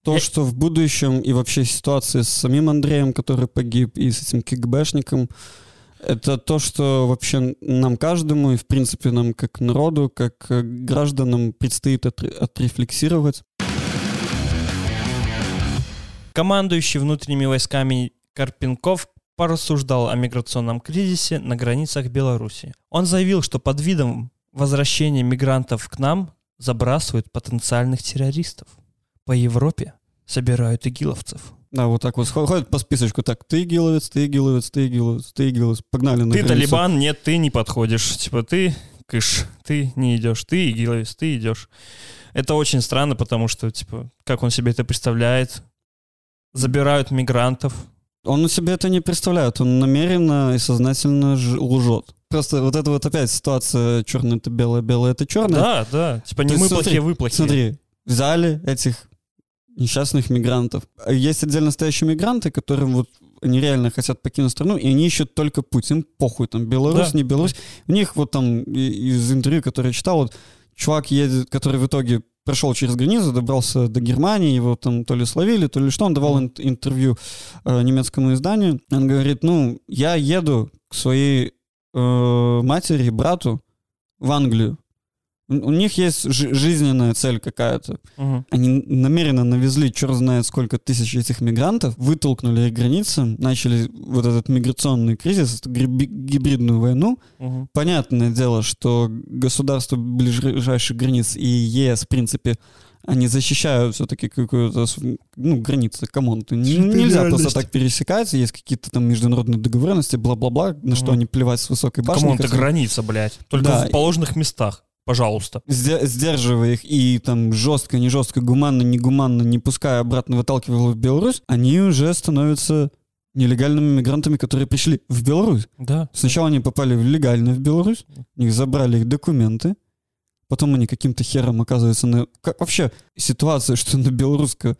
Speaker 1: то,
Speaker 2: Я-
Speaker 1: что в будущем и вообще ситуации с самим Андреем, который погиб, и с этим КГБшником, это то, что вообще нам каждому, и в принципе нам как народу, как гражданам предстоит отре- отрефлексировать.
Speaker 2: Командующий внутренними войсками Карпенков порассуждал о миграционном кризисе на границах Беларуси. Он заявил, что под видом возвращения мигрантов к нам забрасывают потенциальных террористов. По Европе собирают игиловцев.
Speaker 1: Да, вот так вот ходят по списочку. Так, ты игиловец, ты игиловец, ты игиловец, ты игиловец. Погнали на
Speaker 2: Ты
Speaker 1: границу.
Speaker 2: талибан, нет, ты не подходишь. Типа ты кыш, ты не идешь, ты игиловец, ты идешь. Это очень странно, потому что, типа, как он себе это представляет? Забирают мигрантов.
Speaker 1: Он у себя это не представляет, он намеренно и сознательно лжет. Просто вот это вот опять ситуация черное это белое, белое это черное.
Speaker 2: Да, да. Типа не
Speaker 1: Ты
Speaker 2: мы
Speaker 1: смотри,
Speaker 2: плохие, вы плохие.
Speaker 1: Смотри, взяли этих несчастных мигрантов. Есть отдельно стоящие мигранты, которые вот они реально хотят покинуть страну, и они ищут только путь. Им похуй, там, Беларусь,
Speaker 2: Да.
Speaker 1: не Беларусь. У них вот там из интервью, которые я читал, вот чувак едет, который в итоге прошел через границу, добрался до Германии, его там то ли словили, то ли что, он давал ин- интервью э, немецкому изданию. Он говорит, ну, я еду к своей э, матери, брату в Англию. У, них есть жи- жизненная цель какая-то.
Speaker 2: Мгм.
Speaker 1: Они намеренно навезли черт знает сколько тысяч этих мигрантов, вытолкнули их границы, начали вот этот миграционный кризис, эту гибридную войну.
Speaker 2: Мгм.
Speaker 1: Понятное дело, что государства ближайших границ и ЕС, в принципе, они защищают все-таки какую-то, ну, границы, come on. Нельзя просто так пересекать, есть какие-то там международные договоренности, бла-бла-бла, на что
Speaker 2: Мгм.
Speaker 1: они плевать с высокой башни.
Speaker 2: Кому это граница, блядь? Только
Speaker 1: Да.
Speaker 2: в положенных местах. Пожалуйста.
Speaker 1: Сде- сдерживая их и там жестко, не жестко, гуманно, не гуманно, не пуская обратно, выталкивая в Беларусь, они уже становятся нелегальными мигрантами, которые пришли в Беларусь.
Speaker 2: Да.
Speaker 1: Сначала они попали в легально в Беларусь, у них забрали их документы, потом они каким-то хером оказываются на... Как вообще ситуация, что на белорусско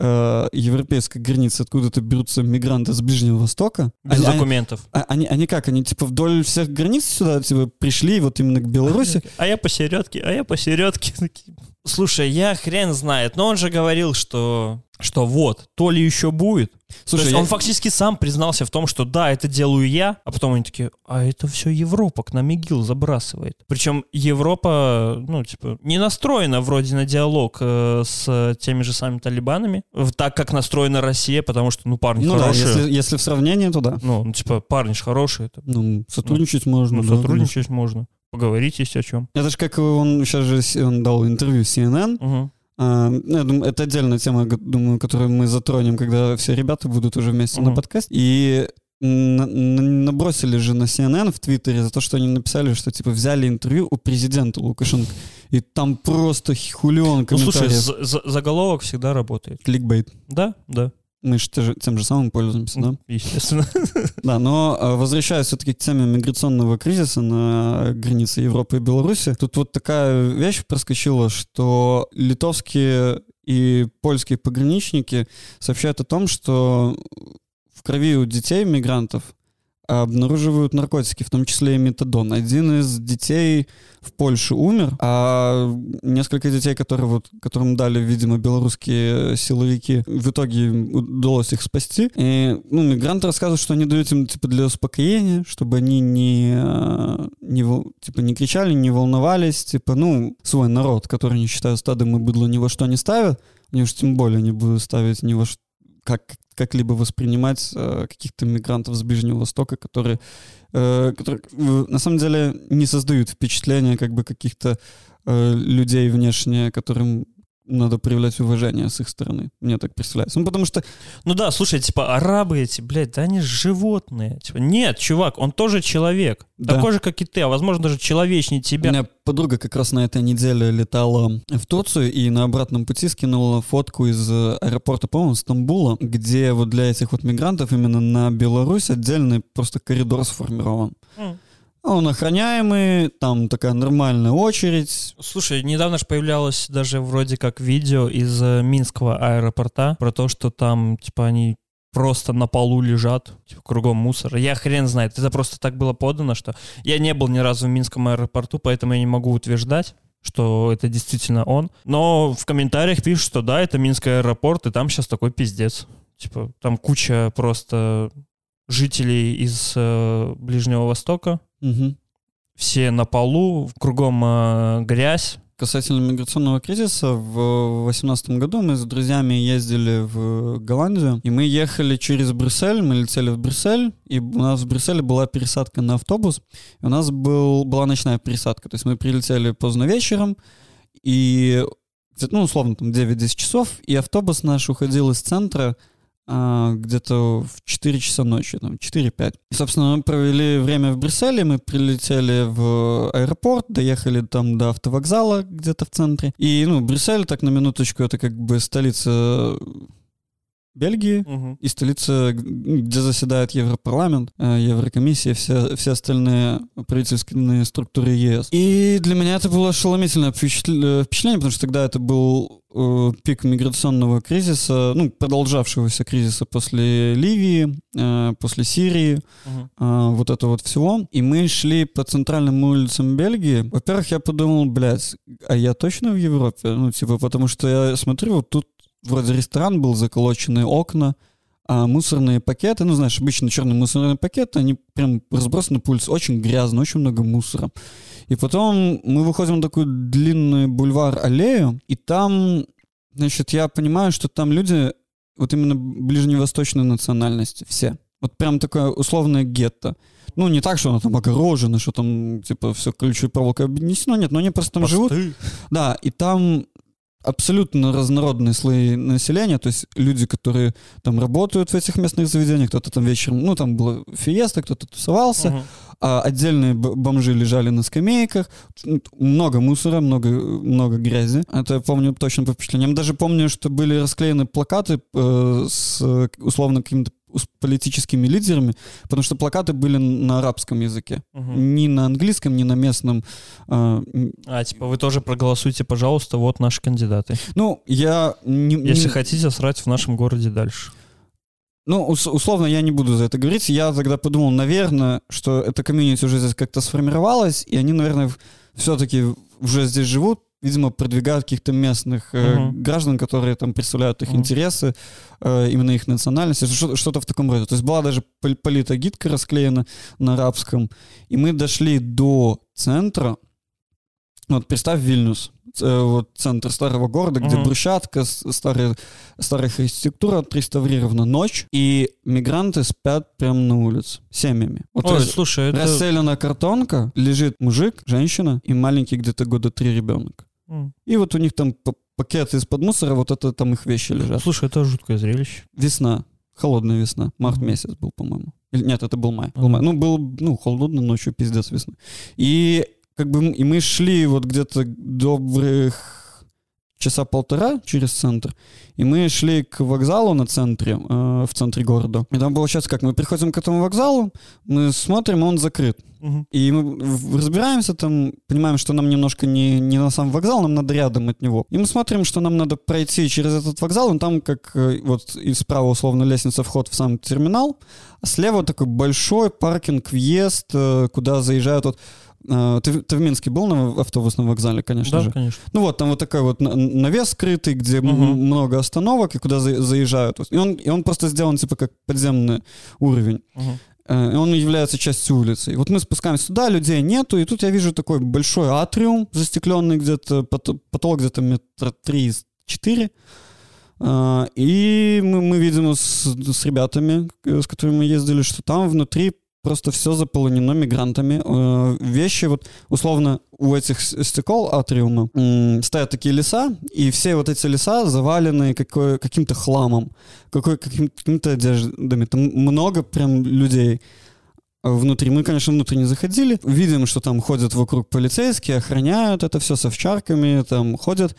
Speaker 1: э, европейской границе откуда-то берутся мигранты с Ближнего Востока.
Speaker 2: Без
Speaker 1: Они- они-
Speaker 2: документов.
Speaker 1: а- Они, они как? Они типа вдоль всех границ сюда типа, пришли вот именно к Беларуси?
Speaker 2: А я посередке, а я посередке. Слушай, я хрен знает, но он же говорил, что что вот, то ли еще будет.
Speaker 1: Слушай,
Speaker 2: То есть
Speaker 1: я-
Speaker 2: он фактически сам признался в том, что да, это делаю я, а потом они такие, а это все Европа к нам ИГИЛ забрасывает. Причем Европа, ну, типа, не настроена вроде на диалог э, с теми же самыми талибанами, так как настроена Россия, потому что, ну, парни
Speaker 1: Ну да,
Speaker 2: хорошие.
Speaker 1: если, если в сравнении, то да.
Speaker 2: Ну, ну, типа, парни ж хорошие. это,
Speaker 1: Ну, сотрудничать можно.
Speaker 2: Ну,
Speaker 1: да,
Speaker 2: сотрудничать можно. Поговорить есть о чем.
Speaker 1: Это же как он сейчас же он дал интервью CNN.
Speaker 2: Угу.
Speaker 1: А, ну, я думаю, это отдельная тема, думаю, которую мы затронем, когда все ребята будут уже вместе на
Speaker 2: Мгм.
Speaker 1: подкасте. И на- на- набросили же на CNN в Твиттере за то, что они написали, что типа взяли интервью у президента Лукашенко. И там просто хулион
Speaker 2: Ну, слушай,
Speaker 1: комментариев.
Speaker 2: з- з- заголовок всегда работает.
Speaker 1: Кликбейт.
Speaker 2: Да, да.
Speaker 1: Мы же те же- тем же самым пользуемся, да? [laughs]
Speaker 2: Естественно. [laughs]
Speaker 1: Да, но э, возвращаясь все-таки к теме миграционного кризиса на границе Европы и Беларуси, тут вот такая вещь проскочила, что литовские и польские пограничники сообщают о том, что в крови у детей мигрантов обнаруживают наркотики, в том числе и метадон. Один из детей в Польше умер, а несколько детей, которые вот, которым дали, видимо, белорусские силовики, в итоге удалось их спасти. И, ну, мигранты рассказывают, что они дают им, типа, для успокоения, чтобы они не, не, типа, не кричали, не волновались, типа, ну, свой народ, который не считают стадом и быдло ни во что не ставят, они уж тем более не будут ставить ни во что, как, как-либо воспринимать э, каких-то мигрантов с Ближнего Востока, которые, э, которые э, на самом деле не создают впечатления как бы каких-то э, людей внешне, которым надо проявлять уважение с их стороны. Мне так представляется. Ну, потому что...
Speaker 2: Ну да, слушай, типа, арабы эти, блядь, да они животные. Типа, нет, чувак, он тоже человек.
Speaker 1: Да.
Speaker 2: Такой же, как и ты, а возможно даже человечнее
Speaker 1: У
Speaker 2: тебя.
Speaker 1: меня подруга как раз на этой неделе летала в Турцию и на обратном пути скинула фотку из э, аэропорта, по-моему, Стамбула, где вот для этих вот мигрантов именно на Беларусь отдельный просто коридор сформирован.
Speaker 2: М.
Speaker 1: Он охраняемый, там такая нормальная очередь.
Speaker 2: Слушай, недавно же появлялось даже вроде как видео из э, Минского аэропорта про то, что там, типа, они просто на полу лежат, типа, кругом мусор. Я хрен знает, это просто так было подано, что я не был ни разу в Минском аэропорту, поэтому я не могу утверждать, что это действительно он. Но в комментариях пишут, что да, это Минский аэропорт, и там сейчас такой пиздец. Типа, там куча просто жителей из э, Ближнего Востока,
Speaker 1: Мгм.
Speaker 2: все на полу, кругом э, грязь.
Speaker 1: Касательно миграционного кризиса, в 2018 году мы с друзьями ездили в Голландию, и мы ехали через Брюссель, мы летели в Брюссель, и у нас в Брюсселе была пересадка на автобус, и у нас был, была ночная пересадка, то есть мы прилетели поздно вечером, и, ну, условно, там 9-10 часов, и автобус наш уходил из центра где-то в 4 часа ночи, там, 4-5. И, собственно, мы провели время в Брюсселе, мы прилетели в аэропорт, доехали там до автовокзала где-то в центре. И, ну, Брюссель, так на минуточку, это как бы столица Бельгии, и столица, где заседает Европарламент, э, Еврокомиссия, все, все остальные правительственные структуры ЕС. И для меня это было ошеломительное впечатл- впечатление, потому что тогда это был э, пик миграционного кризиса, ну, продолжавшегося кризиса после Ливии, э, после Сирии,
Speaker 2: Мгм.
Speaker 1: а, вот это вот всего. И мы шли по центральным улицам Бельгии. Во-первых, я подумал, блядь, а я точно в Европе? Ну, типа, потому что я смотрю, вот тут вроде ресторан был, заколоченные окна, а мусорные пакеты, ну, знаешь, обычно черные мусорные пакеты, они прям разбросаны по улице, очень грязно, очень много мусора. И потом мы выходим на такую длинную бульвар-аллею, и там, значит, я понимаю, что там люди вот именно ближневосточной национальности, все. Вот прям такое условное гетто. Ну, не так, что оно там огорожено, что там, типа, все колючей проволокой обнесено, нет, но они просто там живут.
Speaker 2: Посты.
Speaker 1: Да, и там абсолютно разнородные слои населения, то есть люди, которые там работают в этих местных заведениях, кто-то там вечером, ну, там была фиеста, кто-то тусовался,
Speaker 2: Мгм.
Speaker 1: а отдельные бомжи лежали на скамейках, Ну, много мусора, много, много грязи. Это я помню точно по впечатлениям. Даже помню, что были расклеены плакаты э, с условно какими-то ус- политическими лидерами, потому что плакаты были на арабском языке.
Speaker 2: Мгм.
Speaker 1: Ни на английском, ни на местном. э,
Speaker 2: А, типа, вы тоже проголосуйте, пожалуйста, вот наши кандидаты.
Speaker 1: ну, я не,
Speaker 2: Если
Speaker 1: не-
Speaker 2: хотите срать в нашем городе дальше.
Speaker 1: Ну, ус- условно, я не буду за это говорить. Я тогда подумал, наверное, что эта комьюнити уже здесь как-то сформировалась, и они, наверное, все-таки уже здесь живут, видимо, продвигают каких-то местных э,
Speaker 2: Мгм.
Speaker 1: граждан, которые там представляют их
Speaker 2: Мгм.
Speaker 1: интересы, э, именно их национальность, что- что-то в таком роде. То есть была даже пол- политагидка расклеена на арабском, и мы дошли до центра, вот представь Вильнюс, э, вот центр старого города, где
Speaker 2: Мгм.
Speaker 1: брусчатка, старая, старая архитектура отреставрирована ночь, и мигранты спят прямо на улице семьями. Вот
Speaker 2: Ой, слушай, это...
Speaker 1: расстелена картонка, лежит мужик, женщина и маленький где-то года три ребенок. И вот у них там пакеты из-под мусора, вот это там их вещи лежат.
Speaker 2: Слушай, это жуткое зрелище.
Speaker 1: Весна, холодная весна, март
Speaker 2: Мгм.
Speaker 1: месяц был, по-моему. Нет, это был май. Был
Speaker 2: Мгм.
Speaker 1: май. Ну, был, ну, холодно ночью, пиздец весны. И как бы и мы шли вот где-то добрых часа полтора через центр, и мы шли к вокзалу на центре, э, в центре города. И там получается как, мы приходим к этому вокзалу, мы смотрим, он закрыт.
Speaker 2: Мгм.
Speaker 1: И мы разбираемся там, понимаем, что нам немножко не, не на сам вокзал, нам надо рядом от него. И мы смотрим, что нам надо пройти через этот вокзал, и там как э, вот и справа условно лестница вход в сам терминал, а слева такой большой паркинг, въезд, э, куда заезжают вот ты, ты в Минске был на автобусном вокзале, конечно
Speaker 2: Да,
Speaker 1: же?
Speaker 2: конечно.
Speaker 1: Ну вот, там вот такой вот на- навес скрытый, где
Speaker 2: Мгм.
Speaker 1: много остановок, и куда за- заезжают. И он, и он просто сделан типа как подземный уровень. И он является частью улицы. И вот мы спускаемся туда, людей нету, и тут я вижу такой большой атриум, застекленный где-то, пот- потолок где-то метра три-четыре. А, И мы, мы видим с, с ребятами, с которыми мы ездили, что там внутри просто все заполнено мигрантами. Э, вещи, вот условно, у этих стекол атриума м, стоят такие леса, и все вот эти леса завалены какой, каким-то хламом, какой, каким, какими-то одеждами. Там много прям людей внутри. Мы, конечно, внутрь не заходили. Видим, что там ходят вокруг полицейские, охраняют это все с овчарками, там ходят.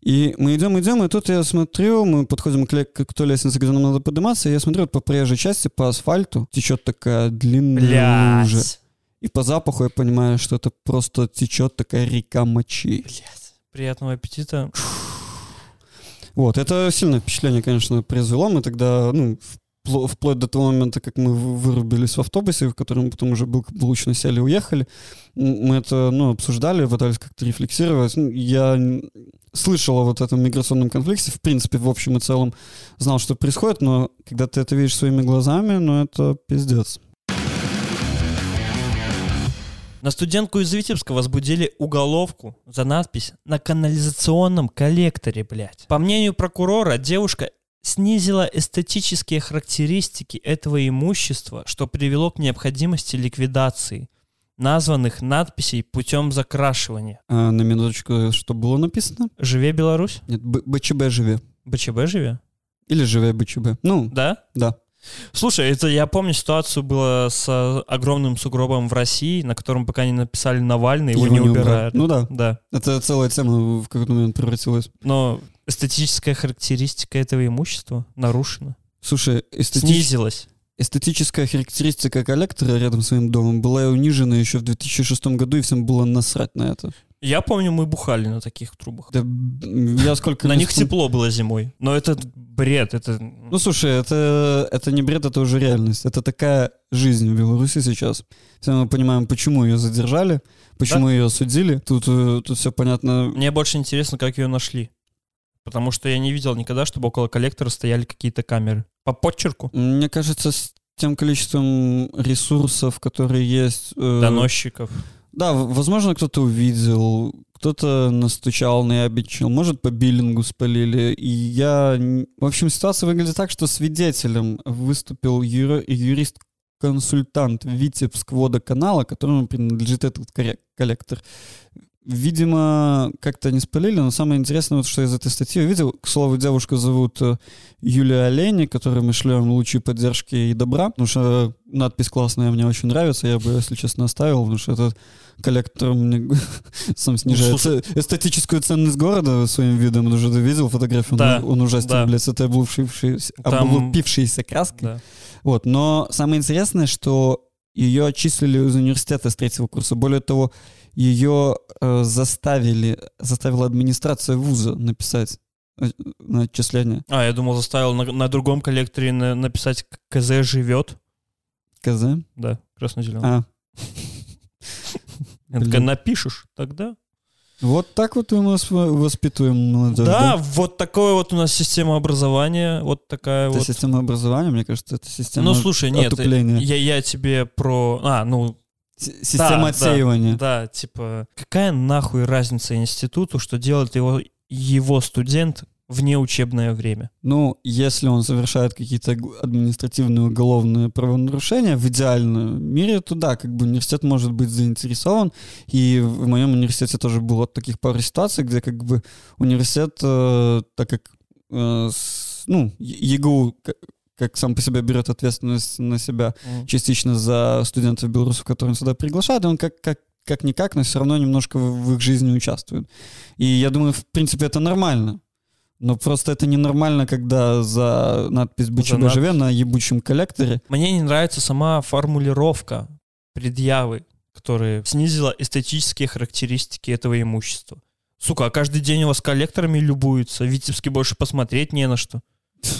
Speaker 1: И мы идем, идем, и тут я смотрю, мы подходим к, к той лестнице, где нам надо подниматься, и я смотрю, вот по проезжей части, по асфальту течет такая длинная лужа.
Speaker 2: Блять.
Speaker 1: И по запаху я понимаю, что это просто течет такая река мочи.
Speaker 2: Блять. Приятного аппетита.
Speaker 1: Вот, это сильное впечатление, конечно, произвело. Мы тогда, ну, вплоть до того момента, как мы вы- вырубились в автобусе, в котором потом уже был получно сели и уехали, мы это, ну, обсуждали, пытались как-то рефлексировать. Ну, Я слышал о вот этом миграционном конфликте, в принципе, в общем и целом знал, что происходит, но когда ты это видишь своими глазами, ну, это пиздец.
Speaker 2: На студентку из Витебска возбудили уголовку за надпись «На канализационном коллекторе, блядь». По мнению прокурора, девушка снизила эстетические характеристики этого имущества, что привело к необходимости ликвидации названных надписей путем закрашивания.
Speaker 1: А на минуточку, что было написано?
Speaker 2: «Живе Беларусь»,
Speaker 1: Нет, Б- БЧБ живе.
Speaker 2: БЧБ живе,
Speaker 1: Или живе БЧБ. Ну,
Speaker 2: да?
Speaker 1: да.
Speaker 2: Слушай, это я помню ситуацию было с э, огромным сугробом в России, на котором пока не написали Навальный, его, не
Speaker 1: убрали.
Speaker 2: убирают.
Speaker 1: Ну да.
Speaker 2: Да.
Speaker 1: Это целая тема в какой-то момент превратилась.
Speaker 2: Но эстетическая характеристика этого имущества нарушена.
Speaker 1: Слушай, эстетич-
Speaker 2: Снизилась.
Speaker 1: эстетическая характеристика коллектора рядом с своим домом была унижена еще в 2006 году, и всем было насрать на это.
Speaker 2: Я помню, мы бухали на таких трубах.
Speaker 1: Да, я сколько
Speaker 2: На них тепло было зимой. Но это бред, это...
Speaker 1: Ну, слушай, это, это не бред, это уже реальность. Это такая жизнь в Беларуси сейчас. Все мы понимаем, почему ее задержали, почему ее осудили. Тут, э, тут все понятно.
Speaker 2: Мне больше интересно, как ее нашли. Потому что я не видел никогда, чтобы около коллектора стояли какие-то камеры. По подчерку.
Speaker 1: Мне кажется, с тем количеством ресурсов, которые есть... э,
Speaker 2: Доносчиков.
Speaker 1: Да, возможно, кто-то увидел, кто-то настучал, наябичил, может, по биллингу спалили. И я... В общем, ситуация выглядит так, что свидетелем выступил юри- юрист-консультант Витебск водоканала, которому принадлежит этот коллектор. Видимо, как-то не спалили, но самое интересное, вот, что из этой статьи увидел, к слову, девушку зовут э, Юлия Олени, которой мы шлем лучи поддержки и добра, потому что надпись классная, мне очень нравится, я бы, если честно, оставил, потому что этот коллектор мне [laughs] сам снижает
Speaker 2: Ну, слушай-
Speaker 1: э, эстетическую ценность города своим видом, потому что ты видел фотографию, он-
Speaker 2: Да,
Speaker 1: он, ужасен,
Speaker 2: да.
Speaker 1: блядь, с этой облупившейся, облупившейся краской.
Speaker 2: Да.
Speaker 1: Вот, но самое интересное, что ее отчислили из университета с третьего курса. Более того, ее э, заставили, заставила администрация вуза написать э, на отчисление.
Speaker 2: А, я думал, заставил на, на другом коллекторе на- написать «КЗ живет».
Speaker 1: КЗ?
Speaker 2: Да, красно-зеленый.
Speaker 1: А, [laughs]
Speaker 2: такая, напишешь тогда.
Speaker 1: вот так вот мы нас во- воспитываем молодежь.
Speaker 2: Да, вот такое вот у нас система образования, вот такая
Speaker 1: Это
Speaker 2: вот.
Speaker 1: система образования, мне кажется, это система
Speaker 2: Ну, слушай, нет,
Speaker 1: отупления.
Speaker 2: я, я тебе про... А, ну,
Speaker 1: Система
Speaker 2: да,
Speaker 1: отсеивания.
Speaker 2: да, типа, какая нахуй разница институту, что делает его, его студент в неучебное время?
Speaker 1: Ну, если он совершает какие-то административные уголовные правонарушения в идеальном мире, то да, как бы университет может быть заинтересован. И в моем университете тоже было таких пару ситуаций, где как бы университет, э, так как э, с- ну, ЕГУ как сам по себе берет ответственность на себя частично за студентов белорусов, которые он сюда приглашает, и он как, как, как-никак, но все равно немножко в, в их жизни участвует. И я думаю, в принципе, это нормально. Но просто это ненормально, когда за надпись «БЧБ живе» на ебучем коллекторе.
Speaker 2: Мне не нравится сама формулировка предъявы, которая снизила эстетические характеристики этого имущества. Сука, а каждый день у вас коллекторами любуются. В Витебске больше посмотреть не на что.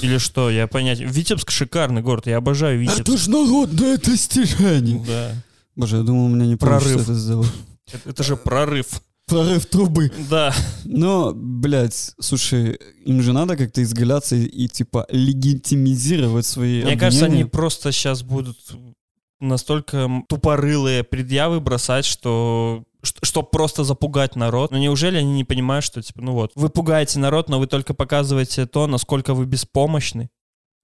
Speaker 2: Или что, я понять. Витебск шикарный город, я обожаю Витебск.
Speaker 1: ж народное достижение!
Speaker 2: Да.
Speaker 1: Боже, я думал, у меня не
Speaker 2: Прорыв.
Speaker 1: это сделать.
Speaker 2: Это, это же прорыв.
Speaker 1: Прорыв трубы.
Speaker 2: Да.
Speaker 1: Но, блядь, слушай, им же надо как-то изгаляться и, и, типа легитимизировать свои
Speaker 2: Мне кажется, они
Speaker 1: обвинения.
Speaker 2: просто сейчас будут настолько тупорылые предъявы бросать, что чтобы просто запугать народ. Но неужели они не понимают, что, типа, ну вот, вы пугаете народ, но вы только показываете то, насколько вы беспомощны,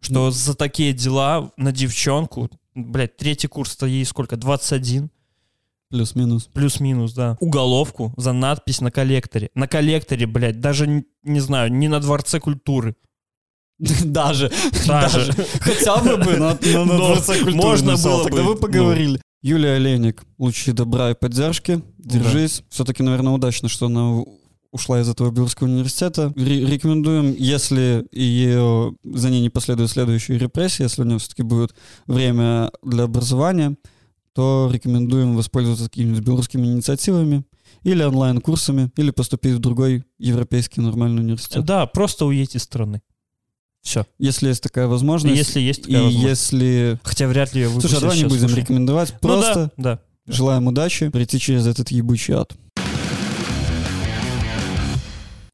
Speaker 2: что
Speaker 1: Ну.
Speaker 2: за такие дела на девчонку блядь, третий курс-то ей сколько? 21?
Speaker 1: Плюс-минус.
Speaker 2: Плюс-минус, да. Уголовку за надпись на коллекторе. На коллекторе, блядь, даже, не знаю, не на Дворце культуры. [laughs]
Speaker 1: Даже.
Speaker 2: Даже.
Speaker 1: Хотя бы бы на,
Speaker 2: Но
Speaker 1: Дворце культуры
Speaker 2: можно было
Speaker 1: Тогда
Speaker 2: бы,
Speaker 1: вы поговорили. Юлия Олейник, лучи добра и поддержки. Держись. Все-таки, наверное, удачно, что она ушла из этого Белорусского университета. Ре- рекомендуем, если ее, за ней не последуют следующие репрессии, если у нее все-таки будет время для образования, то рекомендуем воспользоваться какими-нибудь белорусскими инициативами или онлайн-курсами, или поступить в другой европейский нормальный университет.
Speaker 2: Да, просто уедь из страны. Все.
Speaker 1: Если есть такая возможность.
Speaker 2: Если есть такая
Speaker 1: и
Speaker 2: возможность.
Speaker 1: если...
Speaker 2: Хотя вряд ли ее
Speaker 1: Слушай, а давай не будем
Speaker 2: слушай.
Speaker 1: рекомендовать.
Speaker 2: Ну
Speaker 1: Просто
Speaker 2: да, да.
Speaker 1: желаем удачи пройти через этот ебучий ад.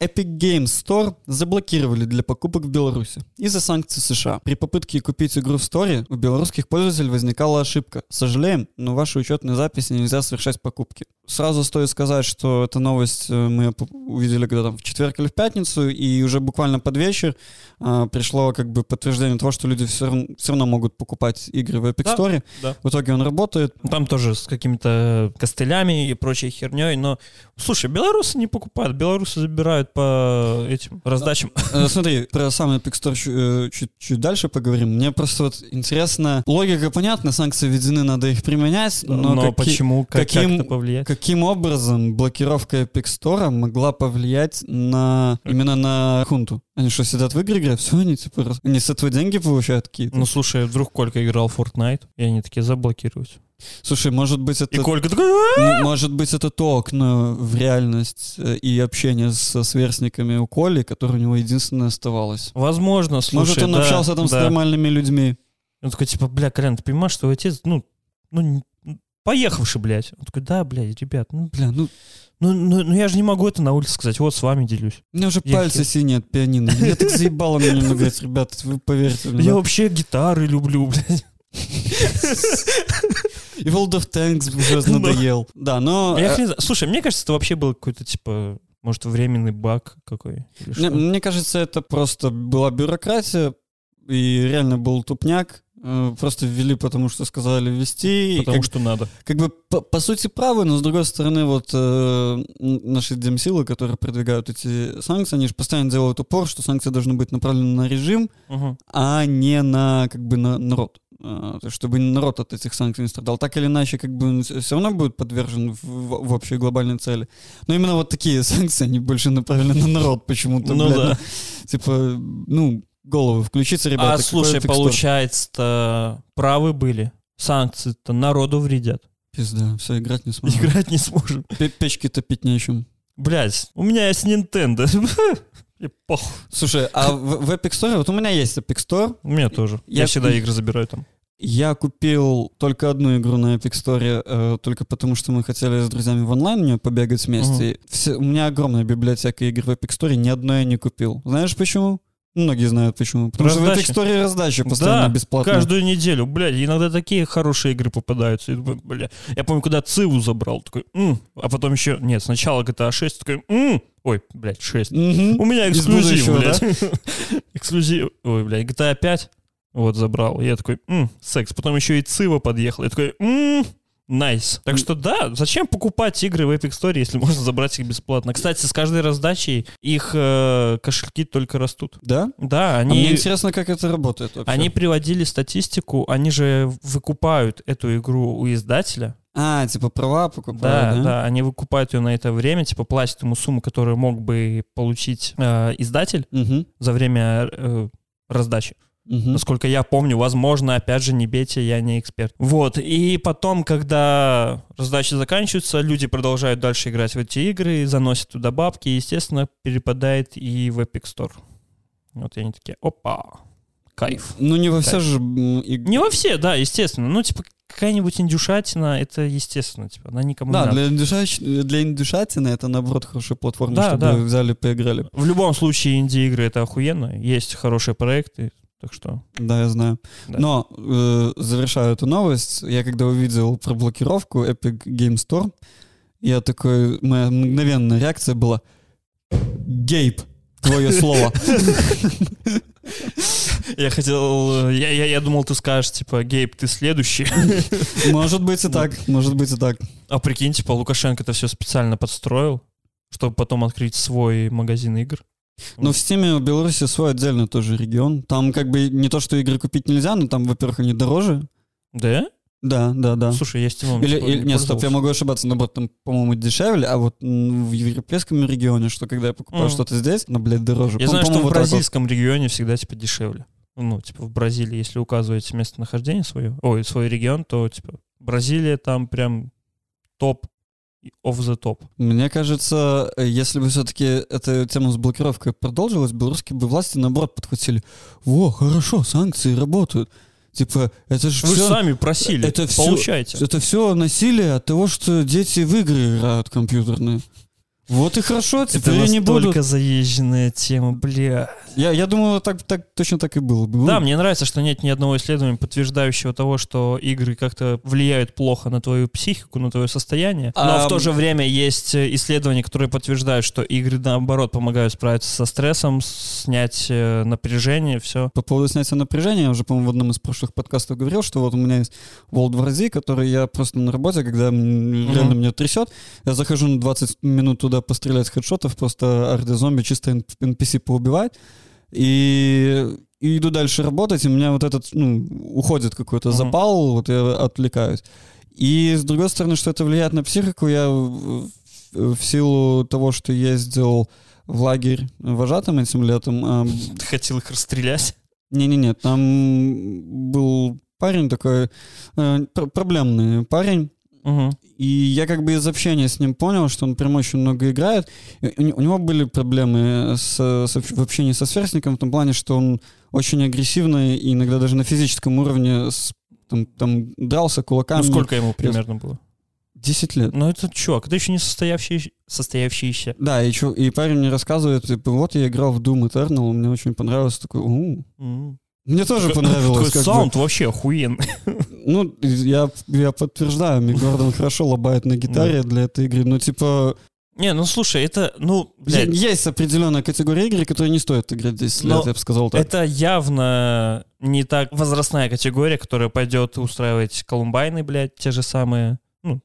Speaker 1: Epic Games Store заблокировали для покупок в Беларуси из-за санкций США. При попытке купить игру в сторе у белорусских пользователей возникала ошибка. Сожалеем, но вашей учетной записи нельзя совершать покупки. Сразу стоит сказать, что эта новость э, мы увидели когда там в четверг или в пятницу, и уже буквально под вечер а, пришло как бы подтверждение того, что люди все равно, все равно могут покупать игры в Epic
Speaker 2: Да,
Speaker 1: Store.
Speaker 2: да.
Speaker 1: В итоге он работает.
Speaker 2: Ну, Там тоже с какими-то костылями и прочей херней, но... Слушай, белорусы не покупают, белорусы забирают по этим раздачам.
Speaker 1: Э, Смотри, про сам Epic Store чу- э, чуть, чуть дальше поговорим. Мне просто вот интересно, логика понятна, санкции введены, надо их применять, но,
Speaker 2: Но,
Speaker 1: каки-
Speaker 2: почему, как,
Speaker 1: каким-
Speaker 2: как это повлияет?
Speaker 1: Каким образом блокировка Epic Store могла повлиять на именно на хунту? Они что, сидят в игры играют? Все, они типа, они с этого деньги получают какие-то?
Speaker 2: Ну, слушай, вдруг Колька играл в Fortnite, и они такие заблокируют.
Speaker 1: Слушай, может быть
Speaker 2: И
Speaker 1: это...
Speaker 2: Колька такой...
Speaker 1: Может быть, это то окно в реальность э, и общение со сверстниками у Коли, которое у него единственное оставалось.
Speaker 2: Возможно, слушай,
Speaker 1: Может, он
Speaker 2: да,
Speaker 1: общался там с
Speaker 2: да.
Speaker 1: нормальными людьми.
Speaker 2: Он такой, типа, бля, Колян, ты понимаешь, что отец, ну, ну, поехавший, блядь. Он такой, да, блядь, ребят, ну,
Speaker 1: Бля, ну
Speaker 2: ну, ну, ну я же не могу это на улице сказать, вот с вами делюсь.
Speaker 1: У меня уже
Speaker 2: Я
Speaker 1: пальцы
Speaker 2: хер-
Speaker 1: синие от пианино. Мне так заебало мне немного говорить, ребята, вы поверьте мне.
Speaker 2: Я вообще гитары люблю, блядь.
Speaker 1: И World of Tanks уже [laughs] надоел. Да, но...
Speaker 2: Я
Speaker 1: э.
Speaker 2: Слушай, мне кажется, это вообще был какой-то, типа, может, временный баг какой.
Speaker 1: Мне, мне кажется, это просто была бюрократия, и реально был тупняк. Э, Просто ввели, потому что сказали ввести.
Speaker 2: Потому
Speaker 1: как,
Speaker 2: что надо.
Speaker 1: как бы по, по сути правы, но с другой стороны, вот э, наши демсилы, которые продвигают эти санкции, они же постоянно делают упор, что санкции должны быть направлены на режим,
Speaker 2: Мгм.
Speaker 1: а не на как бы на народ. Есть, чтобы народ от этих санкций не страдал. Так или иначе, как бы он все равно будет подвержен в, в- в общей глобальной цели. Но именно вот такие [laughs] санкции, они больше направлены на народ почему-то.
Speaker 2: Ну
Speaker 1: блядь.
Speaker 2: да.
Speaker 1: Типа, ну, голову включиться, ребята.
Speaker 2: А слушай, получается-то правы были. Санкции-то народу вредят.
Speaker 1: Пизда, все, играть не сможем.
Speaker 2: Играть не сможем.
Speaker 1: Пе- Печки топить нечем.
Speaker 2: Блять, у меня есть Nintendo. [laughs]
Speaker 1: Слушай, а в, в Epic Store, вот у меня есть Epic Store,
Speaker 2: У меня тоже.
Speaker 1: Я-
Speaker 2: Я всегда игры забираю там.
Speaker 1: Я купил только одну игру на Epic Store, э, только потому что мы хотели с друзьями в онлайн мне побегать вместе. Все- у меня огромная библиотека игр в Epic Store, ни одной я не купил. Знаешь почему? Многие знают почему. Потому что в
Speaker 2: Раздача.
Speaker 1: Epic Store раздача постоянно
Speaker 2: Да,
Speaker 1: бесплатная.
Speaker 2: Каждую неделю, блядь, иногда такие хорошие игры попадаются. Бля. Я помню, когда Циву забрал, такой, «М». а потом еще, нет, сначала GTA 6, такой, «М». ой, блядь, 6.
Speaker 1: Мгм.
Speaker 2: У меня эксклюзив, блядь. [laughs] Эксклюзив, ой, блядь, GTA 5, вот, забрал. Я такой, «М, секс. Потом еще и Цива подъехал. Я такой, «М, Nice. Так что да, зачем покупать игры в Epic Store, если [laughs] можно забрать их бесплатно? Кстати, с каждой раздачей их э, кошельки только растут.
Speaker 1: Да?
Speaker 2: Да,
Speaker 1: А
Speaker 2: они...
Speaker 1: мне интересно, как это работает вообще.
Speaker 2: Они приводили статистику, они же выкупают эту игру у издателя.
Speaker 1: А, типа права покупают,
Speaker 2: Да,
Speaker 1: да?
Speaker 2: да, они выкупают ее на это время, типа платят ему сумму, которую мог бы получить э, издатель
Speaker 1: Мгм,
Speaker 2: за время э, раздачи.
Speaker 1: Мгм.
Speaker 2: Насколько я помню, возможно, опять же, не бейте, я не эксперт. Вот, и потом, когда раздачи заканчиваются, люди продолжают дальше играть в эти игры, заносят туда бабки, и, естественно, перепадает и в Epic Store. Вот и они такие, опа, кайф.
Speaker 1: Ну, не во все
Speaker 2: Кайф.
Speaker 1: же...
Speaker 2: Не во все, да, естественно. Ну, типа, какая-нибудь индюшатина, это естественно, типа, она никому
Speaker 1: Да,
Speaker 2: не
Speaker 1: для, индюшач... для индюшатины это, наоборот, хорошая платформа,
Speaker 2: Да,
Speaker 1: чтобы
Speaker 2: да.
Speaker 1: взяли, поиграли.
Speaker 2: В любом случае, инди-игры это охуенно. Есть хорошие проекты, так что...
Speaker 1: Да, я знаю.
Speaker 2: Да.
Speaker 1: Но, э, завершаю эту новость, я когда увидел про блокировку Epic Game Store, я такой, моя мгновенная реакция была «Гейб, твое слово». [laughs]
Speaker 2: Я хотел... Я, я, я думал, ты скажешь, типа, Гейб, ты следующий. [laughs]
Speaker 1: Может быть и так, может быть и так.
Speaker 2: А прикинь, типа, Лукашенко это все специально подстроил, чтобы потом открыть свой магазин игр.
Speaker 1: Но в Стиме у Беларуси свой отдельный тоже регион. Там как бы не то, что игры купить нельзя, но там, во-первых, они дороже.
Speaker 2: Да?
Speaker 1: Да, да, да.
Speaker 2: Слушай, я Steam
Speaker 1: Или, или-
Speaker 2: не
Speaker 1: нет, стоп, я могу ошибаться, наоборот, там, по-моему, дешевле, а вот в европейском регионе, что когда я покупаю
Speaker 2: Мгм.
Speaker 1: что-то здесь, оно, блядь, дороже.
Speaker 2: Я
Speaker 1: По-
Speaker 2: знаю, что в
Speaker 1: вот так вот.
Speaker 2: бразильском регионе всегда, типа, дешевле. Ну, типа, в Бразилии, если указываете местонахождение свое, ой, свой регион, то, типа, Бразилия там прям топ of the топ.
Speaker 1: Мне кажется, э, если бы все-таки эта тема с блокировкой продолжилась, белорусские бы власти, наоборот, подхватили. Во, хорошо, санкции работают. Типа, это же
Speaker 2: Вы
Speaker 1: все...
Speaker 2: сами просили,
Speaker 1: это
Speaker 2: получайте.
Speaker 1: Это все насилие от того, что дети в игры играют компьютерные. Вот и хорошо,
Speaker 2: Это
Speaker 1: теперь они
Speaker 2: настолько
Speaker 1: будут.
Speaker 2: заезженная тема, бля.
Speaker 1: Я, я думаю, так, так, точно так и было бы.
Speaker 2: Да, мне нравится, что нет ни одного исследования, подтверждающего того, что игры как-то влияют плохо на твою психику, на твое состояние. Но
Speaker 1: А,
Speaker 2: в то же время есть э, исследования, которые подтверждают, что игры, наоборот, помогают справиться со стрессом, снять э, напряжение, все.
Speaker 1: По поводу снятия напряжения, я уже, по-моему, в одном из прошлых подкастов говорил, что вот у меня есть World War Z, который я просто на работе, когда м, реально меня трясет, я захожу на 20 минут туда пострелять хедшотов, просто орды зомби, чисто NPC поубивать, и, и иду дальше работать, и у меня вот этот, ну, уходит какой-то
Speaker 2: Мгм.
Speaker 1: запал, вот я отвлекаюсь. И с другой стороны, что это влияет на психику, я в, в- силу того, что я ездил в лагерь вожатым этим летом,
Speaker 2: Ты хотел их расстрелять?
Speaker 1: не-не-не, там был парень такой, э, пр- проблемный парень,
Speaker 2: Мгм.
Speaker 1: и я как бы из общения с ним понял, что он прям очень много играет. У, не- у него были проблемы с, с общ- в общении со сверстником в том плане, что он очень агрессивный и иногда даже на физическом уровне с- там, там дрался кулаками.
Speaker 2: Ну, сколько ему примерно было?
Speaker 1: 10 лет.
Speaker 2: Ну, это чувак, это еще не состоявший, состоявшийся.
Speaker 1: Да, и, чё- и парень мне рассказывает, типа, вот я играл в Doom Eternal, мне очень понравилось. Такой, «У,
Speaker 2: М.
Speaker 1: мне тоже понравилось.
Speaker 2: Такой
Speaker 1: как бы».
Speaker 2: саунд вообще охуенный. [laughs]
Speaker 1: Ну, я, я подтверждаю, Мик Гордон хорошо лобает на гитаре для этой игры. Ну, типа,
Speaker 2: Не, ну слушай, это, ну, блядь,
Speaker 1: есть определенная категория игр, которые не стоит играть 10 лет,
Speaker 2: Но
Speaker 1: я бы сказал так.
Speaker 2: Это явно не так возрастная категория, которая пойдет устраивать колумбайны, блядь, те же самые. Ну,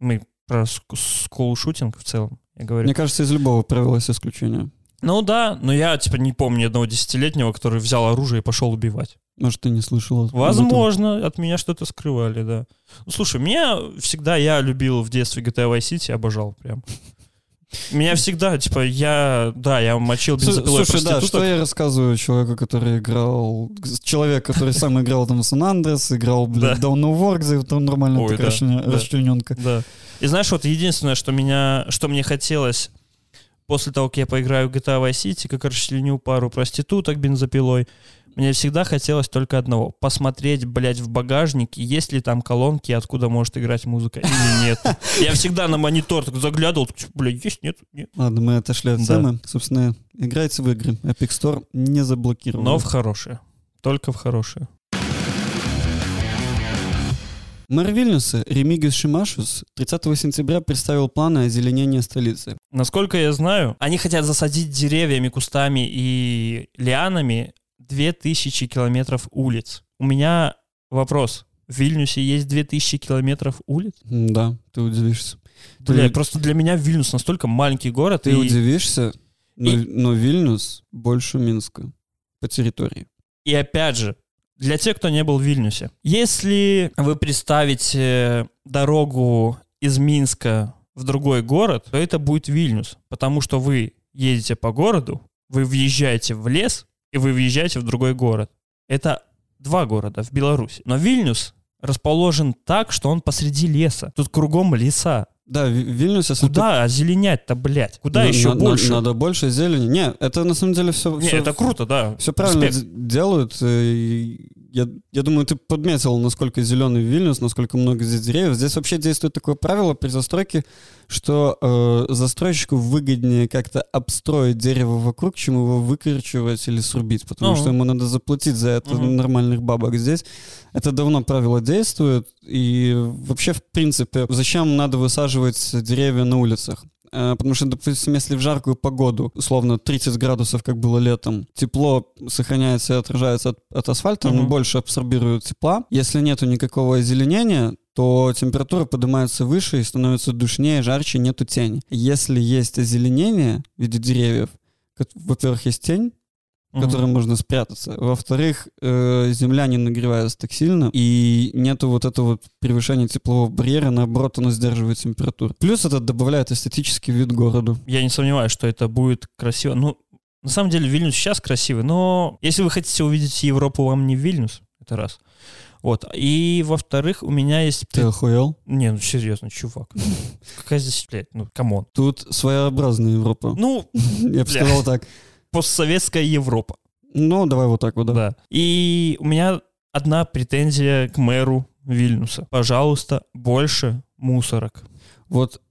Speaker 2: мы про скул-шутинг в целом, я говорю.
Speaker 1: Мне кажется, из любого правила есть исключение.
Speaker 2: Ну да, но я, типа, не помню ни одного десятилетнего, который взял оружие и пошел убивать.
Speaker 1: Может, ты не слышал?
Speaker 2: Возможно, от меня что-то скрывали, да. Ну, слушай, меня всегда, я любил в детстве GTA Vice City, обожал прям. Меня всегда, типа, я, да, я мочил бензопилой
Speaker 1: Слушай, да, что я рассказываю человеку, который играл... Человек, который сам играл там Сан Андрес, играл, блядь,
Speaker 2: Да.
Speaker 1: Dawn of War, где там нормально
Speaker 2: Ой,
Speaker 1: так
Speaker 2: да,
Speaker 1: расчлен-
Speaker 2: да.
Speaker 1: расчлененка.
Speaker 2: Да. И знаешь, вот единственное, что меня, что мне хотелось после того, как я поиграю в GTA Vice City, как расчленю пару проституток бензопилой, мне всегда хотелось только одного. Посмотреть, блядь, в багажнике, есть ли там колонки, откуда может играть музыка или [laughs] нет. Я всегда на монитор так заглядывал, так, блядь, есть, нет, нет.
Speaker 1: Ладно, мы отошли от
Speaker 2: Да.
Speaker 1: темы. Собственно, играйте в игры. Epic Store не заблокировал.
Speaker 2: Но в хорошие. Только в хорошие.
Speaker 1: Мэр Вильнюса Ремигис Шимашус 30 сентября представил планы озеленения столицы.
Speaker 2: Насколько я знаю, они хотят засадить деревьями, кустами и лианами 2000 километров улиц. У меня вопрос. В Вильнюсе есть 2000 километров улиц?
Speaker 1: Да, ты удивишься. Ты-
Speaker 2: Бля, просто для меня Вильнюс настолько маленький город.
Speaker 1: Ты
Speaker 2: и...
Speaker 1: удивишься, но,
Speaker 2: и-
Speaker 1: но Вильнюс больше Минска по территории.
Speaker 2: И опять же, для тех, кто не был в Вильнюсе, если вы представите дорогу из Минска в другой город, то это будет Вильнюс, потому что вы едете по городу, вы въезжаете в лес, и вы въезжаете в другой город. Это два города в Беларуси. Но Вильнюс расположен так, что он посреди леса. Тут кругом леса.
Speaker 1: Да, Ви- Вильнюс, если
Speaker 2: Куда озеленять-то, блядь? Куда
Speaker 1: На-
Speaker 2: еще
Speaker 1: на-
Speaker 2: больше?
Speaker 1: Надо больше зелени. Не, это на самом деле все...
Speaker 2: Не, это круто, да.
Speaker 1: Все правильно делают. э, и Я, я думаю, ты подметил, насколько зеленый Вильнюс, насколько много здесь деревьев. Здесь вообще действует такое правило при застройке, что э, застройщику выгоднее как-то обстроить дерево вокруг, чем его выкорчевать или срубить, потому
Speaker 2: Ага.
Speaker 1: что ему надо заплатить за это
Speaker 2: Мгм.
Speaker 1: нормальных бабок. Здесь это давно правило действует, и вообще, в принципе, зачем надо высаживать деревья на улицах? Э, потому что, допустим, если в жаркую погоду, условно 30 градусов, как было летом, тепло сохраняется и отражается от, от асфальта,
Speaker 2: Мгм.
Speaker 1: он больше абсорбирует тепла. Если нету никакого озеленения, то температура поднимается выше и становится душнее, жарче, нету тени. Если есть озеленение в виде деревьев, во-первых, есть тень, в
Speaker 2: Мгм.
Speaker 1: которой можно спрятаться. Во-вторых, э, земля не нагревается так сильно, и нету вот этого вот превышения теплового барьера, наоборот, оно сдерживает температуру. Плюс это добавляет эстетический вид городу.
Speaker 2: Я не сомневаюсь, что это будет красиво. Ну, на самом деле, Вильнюс сейчас красивый, но если вы хотите увидеть Европу, вам не Вильнюс, это раз. Вот. И, во-вторых, у меня есть...
Speaker 1: Ты охуел?
Speaker 2: Не, ну серьезно, чувак. [laughs] Какая здесь, блядь, ну, come on.
Speaker 1: Тут своеобразная Европа.
Speaker 2: Ну, [laughs]
Speaker 1: Я бы сказал так.
Speaker 2: Постсоветская Европа.
Speaker 1: Ну, давай вот так вот, да.
Speaker 2: Да. И у меня одна претензия к мэру Вильнюса. Пожалуйста, больше мусорок.
Speaker 1: Вот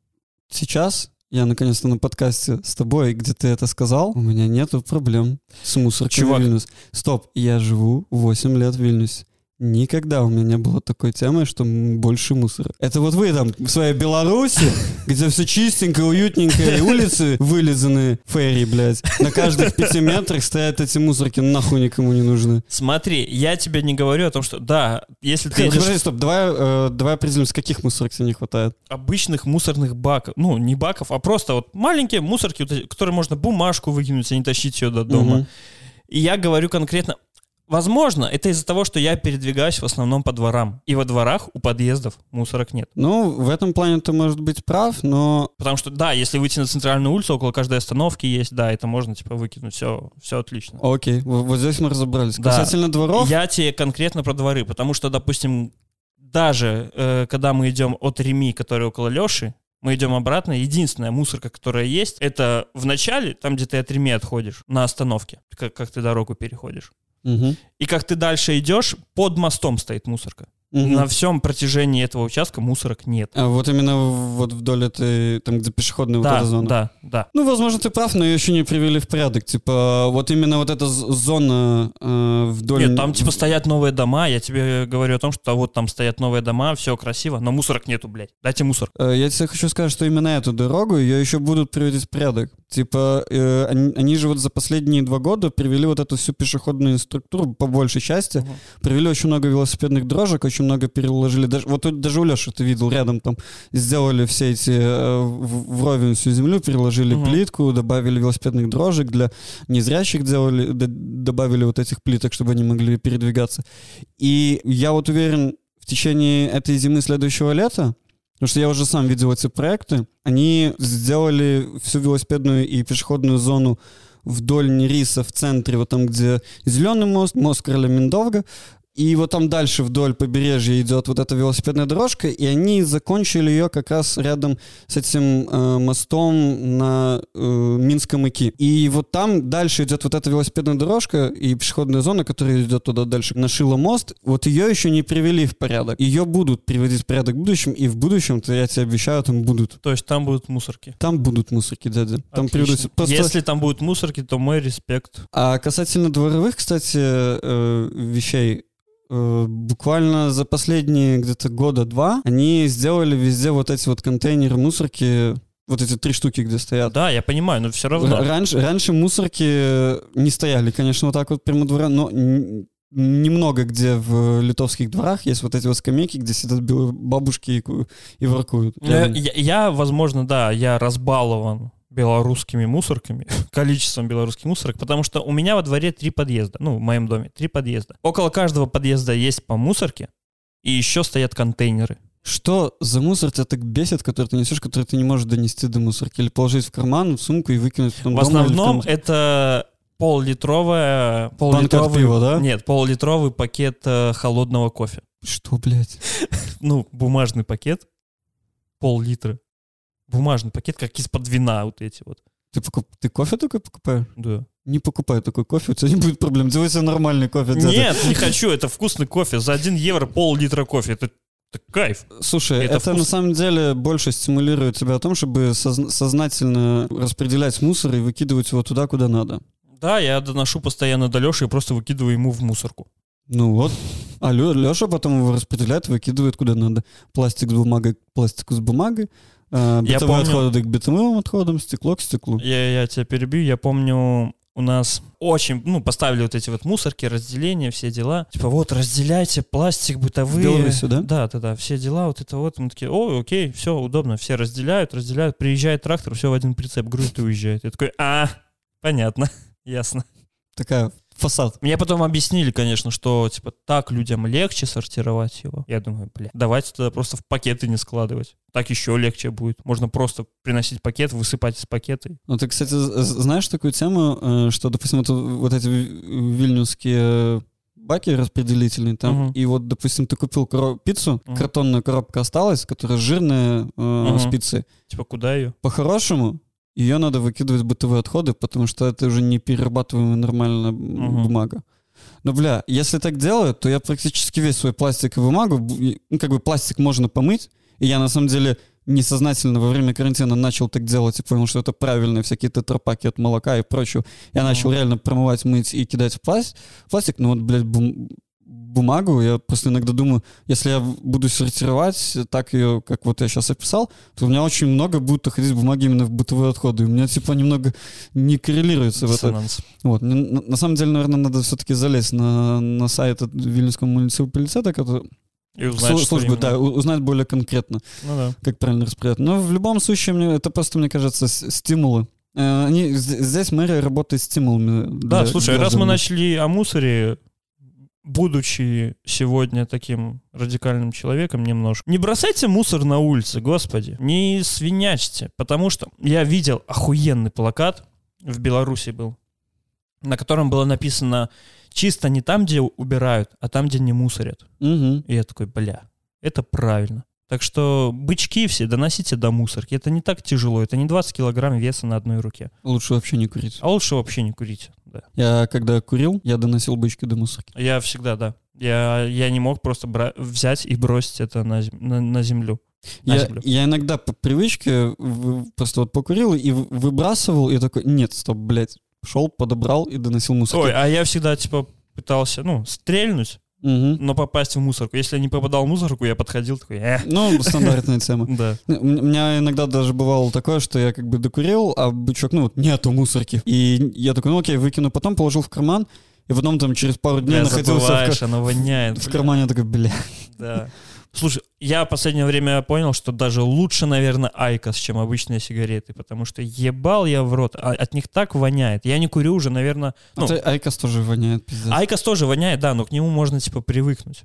Speaker 1: сейчас я наконец-то на подкасте с тобой, где ты это сказал, у меня нету проблем с мусоркой
Speaker 2: Чувак.
Speaker 1: Вильнюс. Стоп, я живу 8 лет в Вильнюсе. Никогда у меня не было такой темы, что больше мусора. Это вот вы там в своей Беларуси, где все чистенько, уютненько, и улицы вылизаны ферри, блядь. На каждых пяти метрах стоят эти мусорки, нахуй никому не нужны.
Speaker 2: Смотри, я тебе не говорю о том, что да, если ты едешь
Speaker 1: подожди, стоп, давай, э, давай определимся, каких мусорок тебе не хватает.
Speaker 2: обычных мусорных баков, ну, не баков, а просто вот маленькие мусорки, которые можно бумажку выкинуть, а не тащить ее до дома.
Speaker 1: Мгм.
Speaker 2: И я говорю конкретно, возможно, это из-за того, что я передвигаюсь в основном по дворам. И во дворах у подъездов мусорок нет.
Speaker 1: Ну, в этом плане ты, может быть, прав, но
Speaker 2: Потому что, да, если выйти на центральную улицу, около каждой остановки есть, да, это можно, типа, выкинуть, все, все отлично.
Speaker 1: окей, вот здесь мы разобрались.
Speaker 2: Да.
Speaker 1: Касательно дворов,
Speaker 2: Я тебе конкретно про дворы, потому что, допустим, даже э, когда мы идем от Реми, который около Леши, мы идем обратно, единственная мусорка, которая есть, это в начале, там, где ты от Реми отходишь, на остановке, как, как ты дорогу переходишь.
Speaker 1: Мгм.
Speaker 2: И как ты дальше идешь, под мостом стоит мусорка.
Speaker 1: Мгм.
Speaker 2: На всем протяжении этого участка мусорок нет.
Speaker 1: А вот именно вот вдоль этой, там, где пешеходная вот
Speaker 2: да,
Speaker 1: эта зона.
Speaker 2: да, да.
Speaker 1: Ну, возможно, ты прав, но ее еще не привели в порядок. Типа, вот именно вот эта зона э, вдоль...
Speaker 2: Нет, там типа стоят новые дома, я тебе говорю о том, что вот там стоят новые дома, все красиво, но мусорок нету, блядь. Дайте мусор.
Speaker 1: Э, Я тебе хочу сказать, что именно эту дорогу ее еще будут приводить в порядок. Типа, э, они, они же вот за последние два года привели вот эту всю пешеходную структуру, по большей части,
Speaker 2: Мгм.
Speaker 1: привели очень много велосипедных дорожек, очень много переложили. Даже, вот даже у Леши ты видел рядом там, сделали все эти э, вровень всю землю, переложили
Speaker 2: Мгм.
Speaker 1: плитку, добавили велосипедных дорожек, для незрячих делали, д- добавили вот этих плиток, чтобы они могли передвигаться. И я вот уверен, в течение этой зимы следующего лета, потому что я уже сам видел эти проекты, они сделали всю велосипедную и пешеходную зону вдоль Нериса в центре, вот там, где зеленый мост, мост короля Миндовга, и вот там дальше вдоль побережья идет вот эта велосипедная дорожка, и они закончили ее как раз рядом с этим э, мостом на э, Минском Ики. И вот там дальше идет вот эта велосипедная дорожка и пешеходная зона, которая идет туда дальше, на Шило мост. Вот ее еще не привели в порядок. Ее будут приводить в порядок в будущем, и в будущем-то, я тебе обещаю, там будут.
Speaker 2: То есть там будут мусорки.
Speaker 1: Там будут мусорки, дядя. Там приведут... Просто...
Speaker 2: Если там будут мусорки, то мой респект.
Speaker 1: А касательно дворовых, кстати, э, вещей, буквально за последние где-то года два они сделали везде вот эти вот контейнеры мусорки, вот эти три штуки, где стоят.
Speaker 2: Да, я понимаю, но все равно.
Speaker 1: Раньше, раньше мусорки не стояли, конечно, вот так вот прямо двора, но немного где в литовских дворах есть вот эти вот скамейки, где сидят бабушки и, и воркуют.
Speaker 2: Я, я- я, возможно, да, я разбалован белорусскими мусорками, [laughs] количеством белорусских мусорок, потому что у меня во дворе три подъезда, ну, в моем доме три подъезда. Около каждого подъезда есть по мусорке, и еще стоят контейнеры.
Speaker 1: Что за мусор тебя так бесит, который ты несешь, который ты не можешь донести до мусорки? Или положить в карман, в сумку и выкинуть потом
Speaker 2: В
Speaker 1: дома или
Speaker 2: основном
Speaker 1: ком-
Speaker 2: это пол-литровая...
Speaker 1: Банка от
Speaker 2: пол-литровый-
Speaker 1: пива, да?
Speaker 2: Нет, пол-литровый пакет э, холодного кофе.
Speaker 1: Что, блядь? [laughs]
Speaker 2: Ну, бумажный пакет, пол-литра. Бумажный пакет, как из-под вина вот эти вот.
Speaker 1: Ты, покуп... ты кофе такой покупаешь?
Speaker 2: Да.
Speaker 1: Не покупай такой кофе, у тебя не будет проблем. Делай себе нормальный кофе. дядя.
Speaker 2: Нет, не хочу, это вкусный кофе. За 1 евро пол-литра кофе. Это, это кайф.
Speaker 1: Слушай,
Speaker 2: Это
Speaker 1: это, на
Speaker 2: вкусно.
Speaker 1: самом деле больше стимулирует тебя о том, чтобы созна- сознательно распределять мусор и выкидывать его туда, куда надо.
Speaker 2: Да, я доношу постоянно до Леши и просто выкидываю ему в мусорку.
Speaker 1: Ну вот. А Леша потом его распределяет, выкидывает куда надо. Пластик с бумагой, пластику с бумагой, э,
Speaker 2: Я помню-
Speaker 1: отходы к бытовым отходам, стекло к стеклу.
Speaker 2: Я, я тебя перебью, я помню, у нас очень, ну, поставили вот эти вот мусорки, разделения, все дела. Типа, вот, разделяйте пластик, бытовые.
Speaker 1: В Беларуси, да?
Speaker 2: Да, да, да, все дела, вот это вот. Мы такие, о, окей, все, удобно, все разделяют, разделяют. Приезжает трактор, все в один прицеп грузит и уезжает. Я такой, а, понятно, [laughs] ясно.
Speaker 1: Такая фасад.
Speaker 2: Мне потом объяснили, конечно, что, типа, так людям легче сортировать его. Я думаю, бля, давайте тогда просто в пакеты не складывать. Так еще легче будет. Можно просто приносить пакет, высыпать из пакета.
Speaker 1: Ну, ты, кстати, знаешь такую тему, э, что, допустим, вот, вот эти ви- вильнюсские баки распределительные там,
Speaker 2: Мгм.
Speaker 1: и вот, допустим, ты купил коро- пиццу,
Speaker 2: Мгм.
Speaker 1: картонная коробка осталась, которая жирная э,
Speaker 2: Мгм.
Speaker 1: с пиццей.
Speaker 2: Типа, куда ее?
Speaker 1: По-хорошему, ее надо выкидывать в бытовые отходы, потому что это уже не перерабатываемая нормально
Speaker 2: Мгм.
Speaker 1: бумага. Но, бля, если так делают, то я практически весь свой пластик и бумагу, ну, как бы пластик можно помыть, и я, на самом деле, несознательно во время карантина начал так делать и понял, что это правильно, всякие тетрапаки от молока и прочего. Я начал реально промывать, мыть и кидать в пласт- пластик, но вот, блядь, бум- бумагу, я просто иногда думаю, если я буду сортировать так ее, как вот я сейчас описал, то у меня очень много будет уходить бумаги именно в бытовые отходы. И у меня типа немного не коррелируется в это.
Speaker 2: Диссонанс.
Speaker 1: Вот. На, на самом деле, наверное, надо все-таки залезть на, на сайт Вильнюсского муниципалитета, который,
Speaker 2: И узнать,
Speaker 1: службы,
Speaker 2: именно.
Speaker 1: да, узнать более конкретно,
Speaker 2: Ну да.
Speaker 1: как правильно распределять. Но в любом случае, мне, это просто, мне кажется, стимулы. Э, Они, здесь мэрия работает стимулами.
Speaker 2: Да, слушай, раз мы
Speaker 1: граждан.
Speaker 2: начали о мусоре, будучи сегодня таким радикальным человеком немножко, не бросайте мусор на улице, господи, не свинячьте, потому что я видел охуенный плакат, в Беларуси был, на котором было написано чисто не там, где убирают, а там, где не мусорят.
Speaker 1: Мгм.
Speaker 2: И я такой, бля, это правильно. Так что бычки все доносите до мусорки. Это не так тяжело. Это не 20 килограмм веса на одной руке.
Speaker 1: Лучше вообще не курить.
Speaker 2: А лучше вообще не курить. Да.
Speaker 1: Я когда курил, я доносил бычки до мусорки.
Speaker 2: Я всегда, да. Я, я не мог просто бра- взять и бросить это на, на, на землю. На
Speaker 1: Я,
Speaker 2: землю.
Speaker 1: я иногда по привычке просто вот покурил и выбрасывал, и такой, нет, стоп, блядь. Шел, подобрал и доносил мусор.
Speaker 2: Ой, а я всегда, типа, пытался, ну, стрельнуть,
Speaker 1: Мгм.
Speaker 2: но попасть в мусорку. Если я не попадал в мусорку, я подходил такой, э,
Speaker 1: Ну, стандартная тема. [laughs]
Speaker 2: да.
Speaker 1: У меня иногда даже бывало такое, что я как бы докурил, а бычок, ну, вот нету мусорки. И я такой, ну окей, выкину, потом положил в карман, и потом там через пару дней
Speaker 2: Бля,
Speaker 1: находился в,
Speaker 2: оно воняет.
Speaker 1: в кармане, я такой, бля.
Speaker 2: Да. Слушай, я в последнее время понял, что даже лучше, наверное, IQOS, чем обычные сигареты, потому что ебал я в рот, а от них так воняет. Я не курю уже, наверное... Ну,
Speaker 1: Это IQOS тоже воняет, пиздец.
Speaker 2: IQOS тоже воняет, да, но к нему можно, типа, привыкнуть.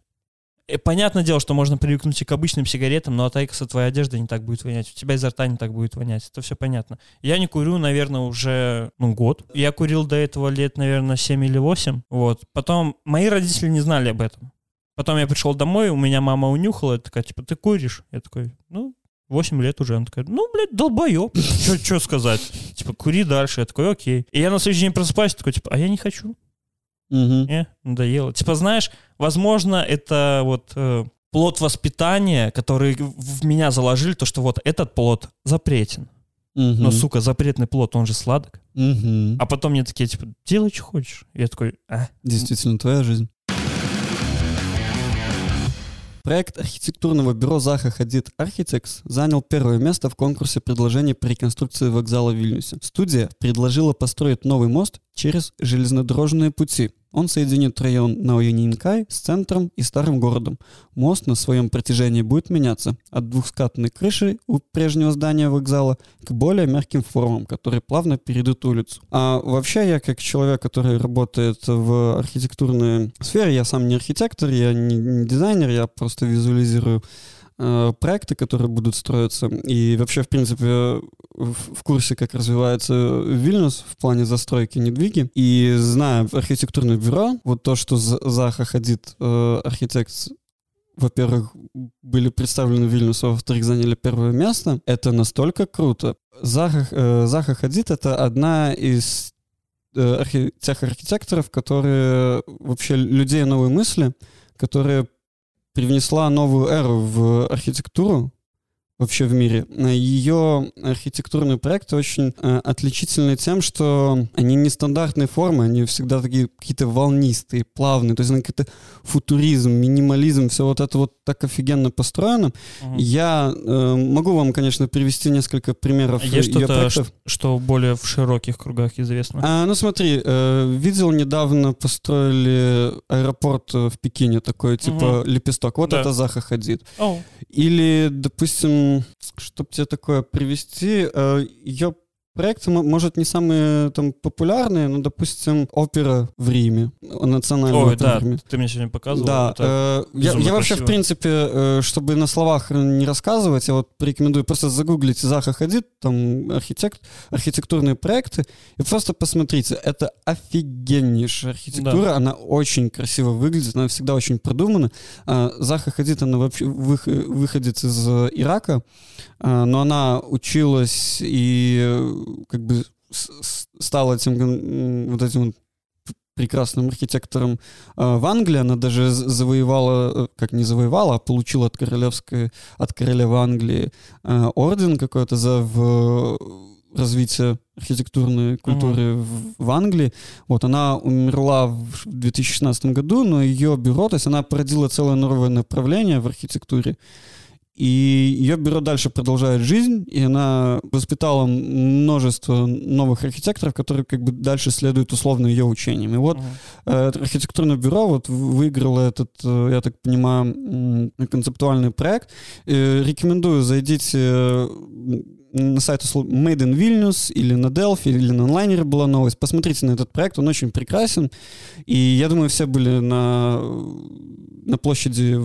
Speaker 2: И понятное дело, что можно привыкнуть и к обычным сигаретам, но от IQOS а твоя одежда не так будет вонять, у тебя изо рта не так будет вонять, это все понятно. Я не курю, наверное, уже, ну, год. Я курил до этого лет, наверное, 7 или 8, вот. Потом мои родители не знали об этом. Потом я пришел домой, у меня мама унюхала, такая, типа, ты куришь? Я такой, ну, 8 лет уже. Она такая, ну, блядь, долбоеб. [laughs] Что сказать? Типа, кури дальше. Я такой, окей. И я на следующий день просыпаюсь, такой, типа, а я не хочу. Не, надоело. Типа, знаешь, возможно, это вот э, плод воспитания, который в меня заложили, то, что вот этот плод запретен. Но, сука, запретный плод, он же сладок. А потом мне такие, типа, делай, что хочешь. Я такой, а.
Speaker 1: Действительно, твоя жизнь. Проект архитектурного бюро Заха Хадид Architects занял первое место в конкурсе предложений по реконструкции вокзала в Вильнюсе. Студия предложила построить новый мост через железнодорожные пути. Он соединит район Наоюнинкай с центром и старым городом. Мост на своем протяжении будет меняться от двухскатной крыши у прежнего здания вокзала к более мягким формам, которые плавно перейдут улицу. А вообще я как человек, который работает в архитектурной сфере, я сам не архитектор, я не, не дизайнер, я просто визуализирую проекты, которые будут строиться. И вообще, в принципе, в, курсе, как развивается Вильнюс в плане застройки недвиги. И зная архитектурное бюро, вот то, что За- Заха Хадид э, архитект во-первых, были представлены Вильнюс, а во-вторых, заняли первое место. Это настолько круто. Заха, э, Заха Хадид — это одна из э, архи- тех архитекторов, которые вообще людей новой мысли, которые привнесла новую эру в архитектуру, вообще в мире. Ее архитектурные проекты очень э, отличительны тем, что они нестандартной формы, они всегда такие какие-то волнистые, плавные, то есть они какой-то футуризм, минимализм, все вот это вот так офигенно построено. Угу. Я э, могу вам, конечно, привести несколько примеров
Speaker 2: Есть что-то, проектов. что более в широких кругах известно?
Speaker 1: А, ну смотри, э, видел недавно построили аэропорт в Пекине, такой типа угу. лепесток. Вот да. это Заха Хадид.
Speaker 2: Oh.
Speaker 1: Или, допустим, чтобы тебе такое привести, э, ее Проекты, может, не самые там популярные, но, допустим, опера в Риме, национальная Ой,
Speaker 2: да, в Риме. ты мне сегодня показывал.
Speaker 1: Да, э, я, я вообще, в принципе, э, чтобы на словах не рассказывать, я вот порекомендую просто загуглить Заха Хадид, там архитект, архитектурные проекты, и просто посмотрите, это офигеннейшая архитектура, да. она очень красиво выглядит, она всегда очень продумана. А, Заха Хадид, она вообще выходит из Ирака, но она училась и как бы стала этим вот этим прекрасным архитектором а, в Англии. Она даже завоевала, э, как не завоевала, а получила от королевской, от королевы Англии а, орден какой-то за в развитие архитектурной культуры mm-hmm. в, в Англии. Вот она умерла в 2016 году, но ее бюро, то есть она породила целое новое направление в архитектуре. И ее бюро дальше продолжает жизнь, и она воспитала множество новых архитекторов, которые как бы дальше следуют условно ее учениям. И вот uh-huh. э, архитектурное бюро вот выиграло этот, э, я так понимаю, концептуальный проект. Э, рекомендую, зайдите на сайт Made in Vilnius или на Delphi, или на онлайнере была новость. Посмотрите на этот проект, он очень прекрасен. И я думаю, все были на, на площади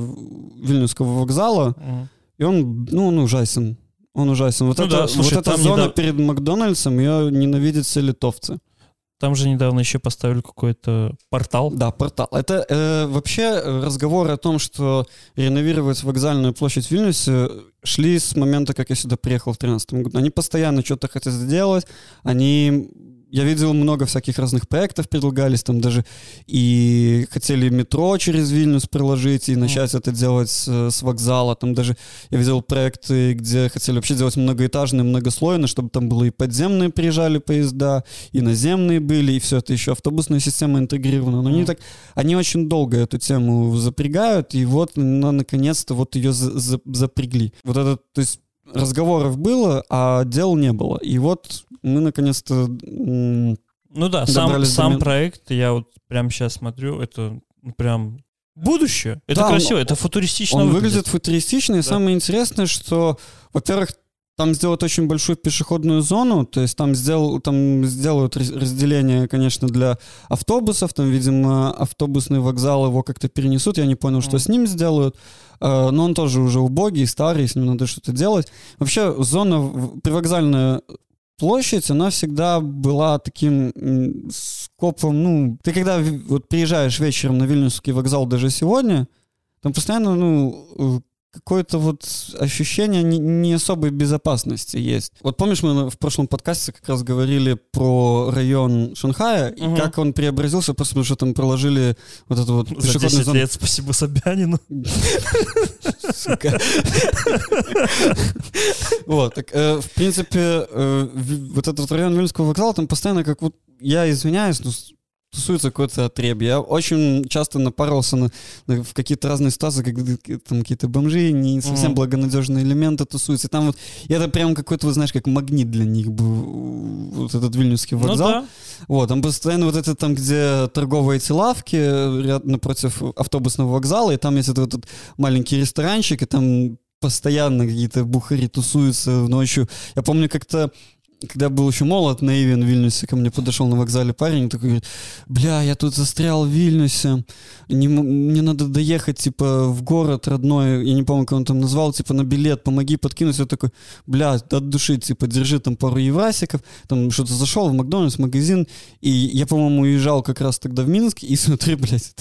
Speaker 1: Вильнюсского вокзала. Uh-huh. И он, ну, он ужасен. Он ужасен. Вот, ну, это, да, слушай, вот эта зона недав... перед Макдональдсом, ее ненавидят все литовцы.
Speaker 2: Там же недавно еще поставили какой-то портал.
Speaker 1: Да, портал. Это э, вообще разговоры о том, что реновировать вокзальную площадь в Вильнюсе шли с момента, как я сюда приехал в 2013 году. Они постоянно что-то хотят сделать, они я видел много всяких разных проектов предлагались, там даже и хотели метро через Вильнюс проложить и начать mm. это делать с, с вокзала. Там даже я видел проекты, где хотели вообще делать многоэтажные, многослойные, чтобы там было и подземные приезжали поезда, и наземные были, и все это еще автобусная система интегрирована. Но mm. они так, они очень долго эту тему запрягают, и вот, ну, наконец-то вот ее за, за, запрягли. Вот это, то есть разговоров было, а дел не было. И вот мы наконец-то
Speaker 2: Ну да, сам, сам проект, я вот прямо сейчас смотрю, это прям будущее. Это да, красиво, он, это футуристично
Speaker 1: Он выглядит, выглядит футуристично, и самое интересное, что, во-первых, там сделают очень большую пешеходную зону, то есть там, сделал, там сделают разделение, конечно, для автобусов, там, видимо, автобусный вокзал его как-то перенесут, я не понял, что mm. с ним сделают, э, но он тоже уже убогий, старый, с ним надо что-то делать. Вообще зона привокзальная площадь, она всегда была таким скопом, ну, ты когда вот приезжаешь вечером на Вильнюсский вокзал даже сегодня, там постоянно, ну, какое-то вот ощущение не, не особой безопасности есть. Вот помнишь, мы в прошлом подкасте как раз говорили про район Шанхая, угу. и как он преобразился, просто потому что там проложили вот эту вот
Speaker 2: За 10 зону. лет спасибо Собянину.
Speaker 1: Вот, так, э, в принципе, э, вот этот район Вильнского вокзала, там постоянно как вот, я извиняюсь, но тусуется какой-то отреб. Я очень часто напарывался на, на, в какие-то разные ситуации, когда там какие-то бомжи, не совсем mm-hmm. благонадежные элементы тусуются. И там вот, и это прям какой-то, вы знаешь, как магнит для них был, вот этот вильнюсский ну вокзал. Ну, да. Вот, там постоянно вот это там, где торговые эти лавки, ряд напротив автобусного вокзала, и там есть этот, этот маленький ресторанчик, и там постоянно какие-то бухари тусуются ночью. Я помню, как-то когда был еще молод, наивен в Вильнюсе, ко мне подошел на вокзале парень, такой говорит, бля, я тут застрял в Вильнюсе, не, мне надо доехать, типа, в город родной, я не помню, как он там назвал, типа, на билет, помоги подкинуть. Я такой, бля, от души, типа, держи там пару еврасиков, там что-то зашел в Макдональдс, магазин, и я, по-моему, уезжал как раз тогда в Минск, и [laughs] смотри, блядь,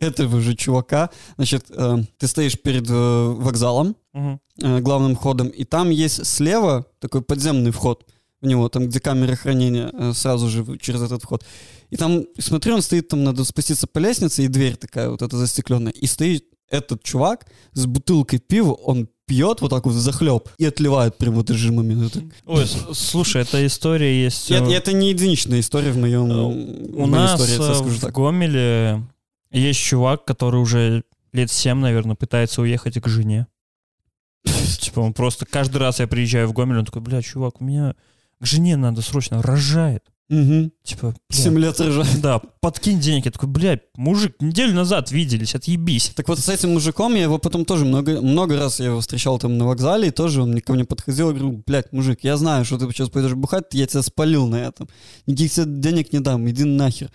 Speaker 1: этого же чувака, значит, э, ты стоишь перед э, вокзалом, э, главным входом, и там есть слева такой подземный вход, в него, там, где камера хранения, э, сразу же через этот вход. И там, смотрю, он стоит, там надо спуститься по лестнице, и дверь такая вот эта застекленная. И стоит этот чувак с бутылкой пива, он пьет вот так вот захлеб и отливает прям вот момент. Это,
Speaker 2: Ой, слушай, эта история есть...
Speaker 1: Это,
Speaker 2: э,
Speaker 1: это не единичная история в моем
Speaker 2: У
Speaker 1: в моей
Speaker 2: нас
Speaker 1: истории, я тебе
Speaker 2: э,
Speaker 1: скажу
Speaker 2: в
Speaker 1: так.
Speaker 2: Гомеле есть чувак, который уже лет 7, наверное, пытается уехать к жене. [laughs] Типа он просто каждый раз я приезжаю в Гомель, он такой, бля, чувак, у меня к жене надо срочно, рожает.
Speaker 1: Мгм.
Speaker 2: Типа, бля,
Speaker 1: Семь лет рожает.
Speaker 2: да, подкинь денег. Я такой, бля, мужик, неделю назад виделись, отъебись.
Speaker 1: Так вот с этим мужиком я его потом тоже много, много раз я его встречал там на вокзале, и тоже он ко мне подходил и говорил, блядь, мужик, я знаю, что ты сейчас пойдешь бухать, я тебя спалил на этом. Никаких тебе денег не дам, иди нахер.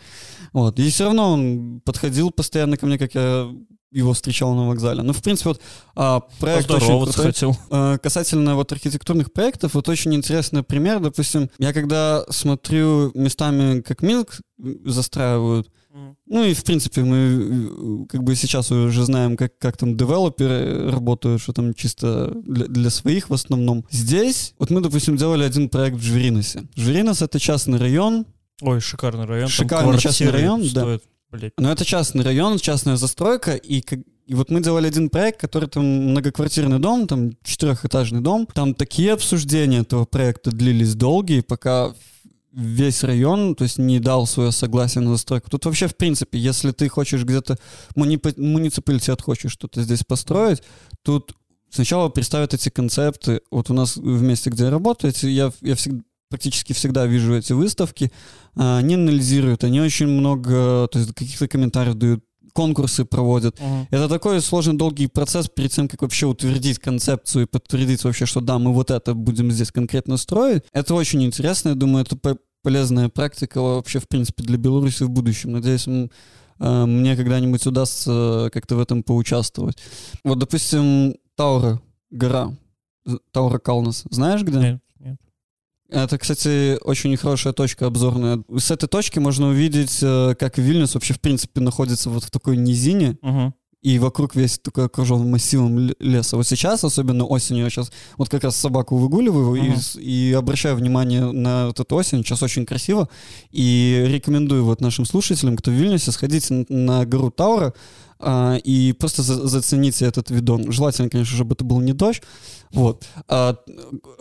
Speaker 1: Вот. И все равно он подходил постоянно ко мне, как я его встречал на вокзале. Ну, в принципе, вот а, проект очень крутой.
Speaker 2: хотел.
Speaker 1: Э, Касательно вот архитектурных проектов, вот очень интересный пример. Допустим, я когда смотрю местами, как Милк застраивают, ну и, в принципе, мы как бы сейчас уже знаем, как, как там девелоперы работают, что там чисто для, для своих в основном. Здесь, вот мы, допустим, делали один проект в Жвериносе. Жверинос — это частный район,
Speaker 2: Ой, шикарный район. там
Speaker 1: Шикарный частный район, да.
Speaker 2: Блядь.
Speaker 1: но это частный район, частная застройка, и, как- и вот мы делали один проект, который там многоквартирный дом, там четырехэтажный дом. Там такие обсуждения этого проекта длились долгие, пока весь район, то есть не дал свое согласие на застройку. Тут вообще, в принципе, если ты хочешь где-то, муни- муниципалитет хочет что-то здесь построить, тут сначала представят эти концепты. Вот у нас в месте, где я работаю, я, я всегда, практически всегда вижу эти выставки, а, они анализируют, они очень много, то есть каких-то комментариев дают, конкурсы проводят.
Speaker 2: Мгм.
Speaker 1: Это такой сложный долгий процесс перед тем, как вообще утвердить концепцию и подтвердить вообще, что да, мы вот это будем здесь конкретно строить. Это очень интересно, я думаю, это по- полезная практика вообще, в принципе, для Беларуси в будущем. Надеюсь, э, мне когда-нибудь удастся как-то в этом поучаствовать. Вот, допустим, Таура, гора, Таура Калнас. Знаешь где?
Speaker 2: Нет.
Speaker 1: Это, кстати, очень хорошая точка обзорная. С этой точки можно увидеть, э, как Вильнюс вообще, в принципе, находится вот в такой низине,
Speaker 2: Мгм.
Speaker 1: и вокруг весь такой окружен массивом леса. Вот сейчас, особенно осенью, я сейчас вот как раз собаку выгуливаю и,
Speaker 2: Мгм.
Speaker 1: с- и обращаю внимание на вот эту осень. Сейчас очень красиво. И рекомендую вот нашим слушателям, кто в Вильнюсе, сходите н- на гору Таура а, и просто за- зацените этот видон. Желательно, конечно, чтобы это был не дождь. Вот. А,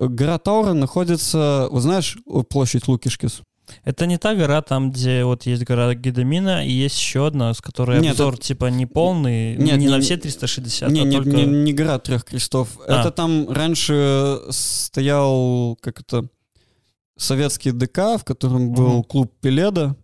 Speaker 1: гора Таура находится, вот знаешь, площадь Лукишкис?
Speaker 2: Это не та гора, там, где вот есть гора Гедемина, и есть еще одна, с которой
Speaker 1: Нет,
Speaker 2: обзор типа не полный,
Speaker 1: Нет,
Speaker 2: не,
Speaker 1: не-
Speaker 2: на все 360,
Speaker 1: Не,
Speaker 2: а
Speaker 1: не,
Speaker 2: только...
Speaker 1: не, не гора трех крестов.
Speaker 2: А.
Speaker 1: Это там раньше стоял, как это, советский ДК, в котором был
Speaker 2: Мгм.
Speaker 1: клуб Пеледа,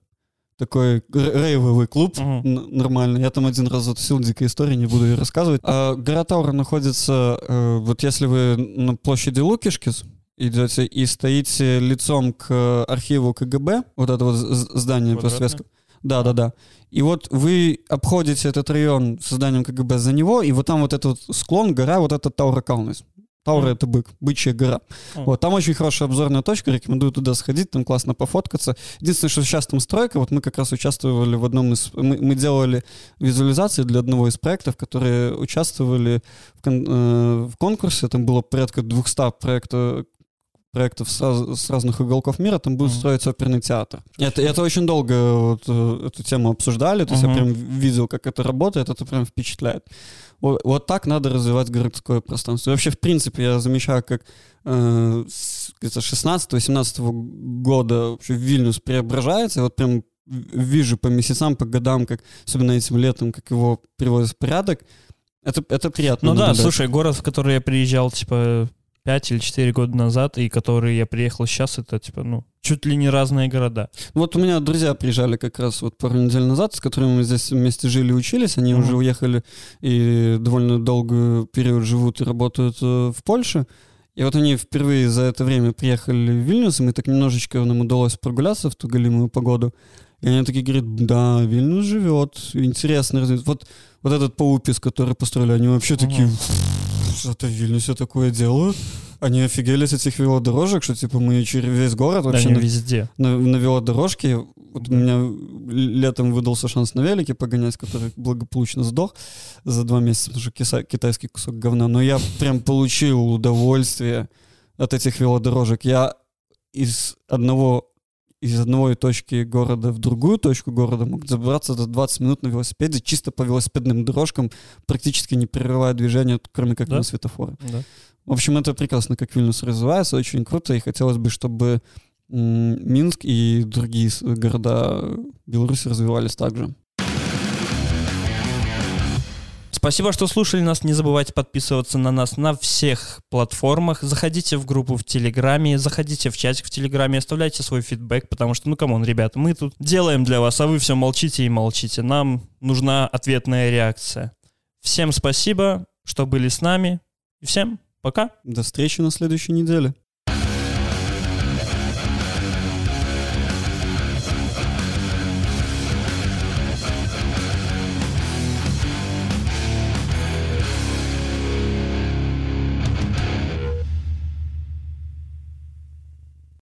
Speaker 1: такой рейвовый клуб, н- нормальный. Я там один раз затусил, дикая история, не буду ее рассказывать. А гора Таура находится, э, вот если вы на площади Лукишкис идете и стоите лицом к архиву КГБ, вот это вот здание
Speaker 2: Квадратное?
Speaker 1: постсоветского. Да, да, да. И вот вы обходите этот район с зданием КГБ за него, и вот там вот этот вот склон, гора, вот это Таура Каунас. Таура
Speaker 2: Мгм.
Speaker 1: это бык, бычья гора.
Speaker 2: Мгм.
Speaker 1: Вот, там очень хорошая обзорная точка, рекомендую туда сходить, там классно пофоткаться. Единственное, что сейчас там стройка, вот мы как раз участвовали в одном из... Мы, мы делали визуализации для одного из проектов, которые участвовали в, кон- э, в конкурсе, там было порядка 200 проектов, проектов с, с разных уголков мира, там будет
Speaker 2: Мгм.
Speaker 1: строиться оперный театр. Это, это очень долго вот, э, эту тему обсуждали, то есть я
Speaker 2: Мгм.
Speaker 1: прям видел, как это работает, это прям впечатляет. Вот, вот так надо развивать городское пространство. И вообще, в принципе, я замечаю, как э, с где-то 16-17 года вообще Вильнюс преображается. Я вот прям вижу по месяцам, по годам, как особенно этим летом, как его приводят в порядок. Это, это приятно
Speaker 2: Ну да, слушай, город, в который я приезжал, типа, 5 или 4 года назад, и который я приехал сейчас, это, типа, ну, чуть ли не разные города.
Speaker 1: Вот у меня друзья приезжали как раз вот пару недель назад, с которыми мы здесь вместе жили и учились. Они
Speaker 2: Мгм.
Speaker 1: уже уехали и довольно долгий период живут и работают э, в Польше. И вот они впервые за это время приехали в Вильнюс, и мы так немножечко нам удалось прогуляться в ту галимую погоду. И они такие говорят, да, Вильнюс живет, интересно. развит». Вот, вот этот паупис, который построили, они вообще такие,
Speaker 2: Мгм.
Speaker 1: Что-то в Вильнюсе такое делают. Они офигели с этих велодорожек, что типа мы через весь город
Speaker 2: Да,
Speaker 1: вообще
Speaker 2: они
Speaker 1: на-
Speaker 2: везде.
Speaker 1: на, на велодорожке. Вот у меня летом выдался шанс на велике погонять, который благополучно сдох за два месяца, потому что киса- китайский кусок говна. Но я прям получил удовольствие от этих велодорожек. Я из одного из одной точки города в другую точку города могут забраться за 20 минут на велосипеде чисто по велосипедным дорожкам, практически не прерывая движение, кроме как
Speaker 2: Да?
Speaker 1: на светофоры.
Speaker 2: Да.
Speaker 1: В общем, это прекрасно, как Вильнюс развивается, очень круто, и хотелось бы, чтобы Минск и другие города Беларуси развивались также.
Speaker 2: Спасибо, что слушали нас. Не забывайте подписываться на нас на всех платформах. Заходите в группу в Телеграме, заходите в чатик в Телеграме, оставляйте свой feedback, потому что, ну, come on, ребята, мы тут делаем для вас, а вы все молчите и молчите. Нам нужна ответная реакция. Всем спасибо, что были с нами. И всем пока.
Speaker 1: До встречи на следующей неделе.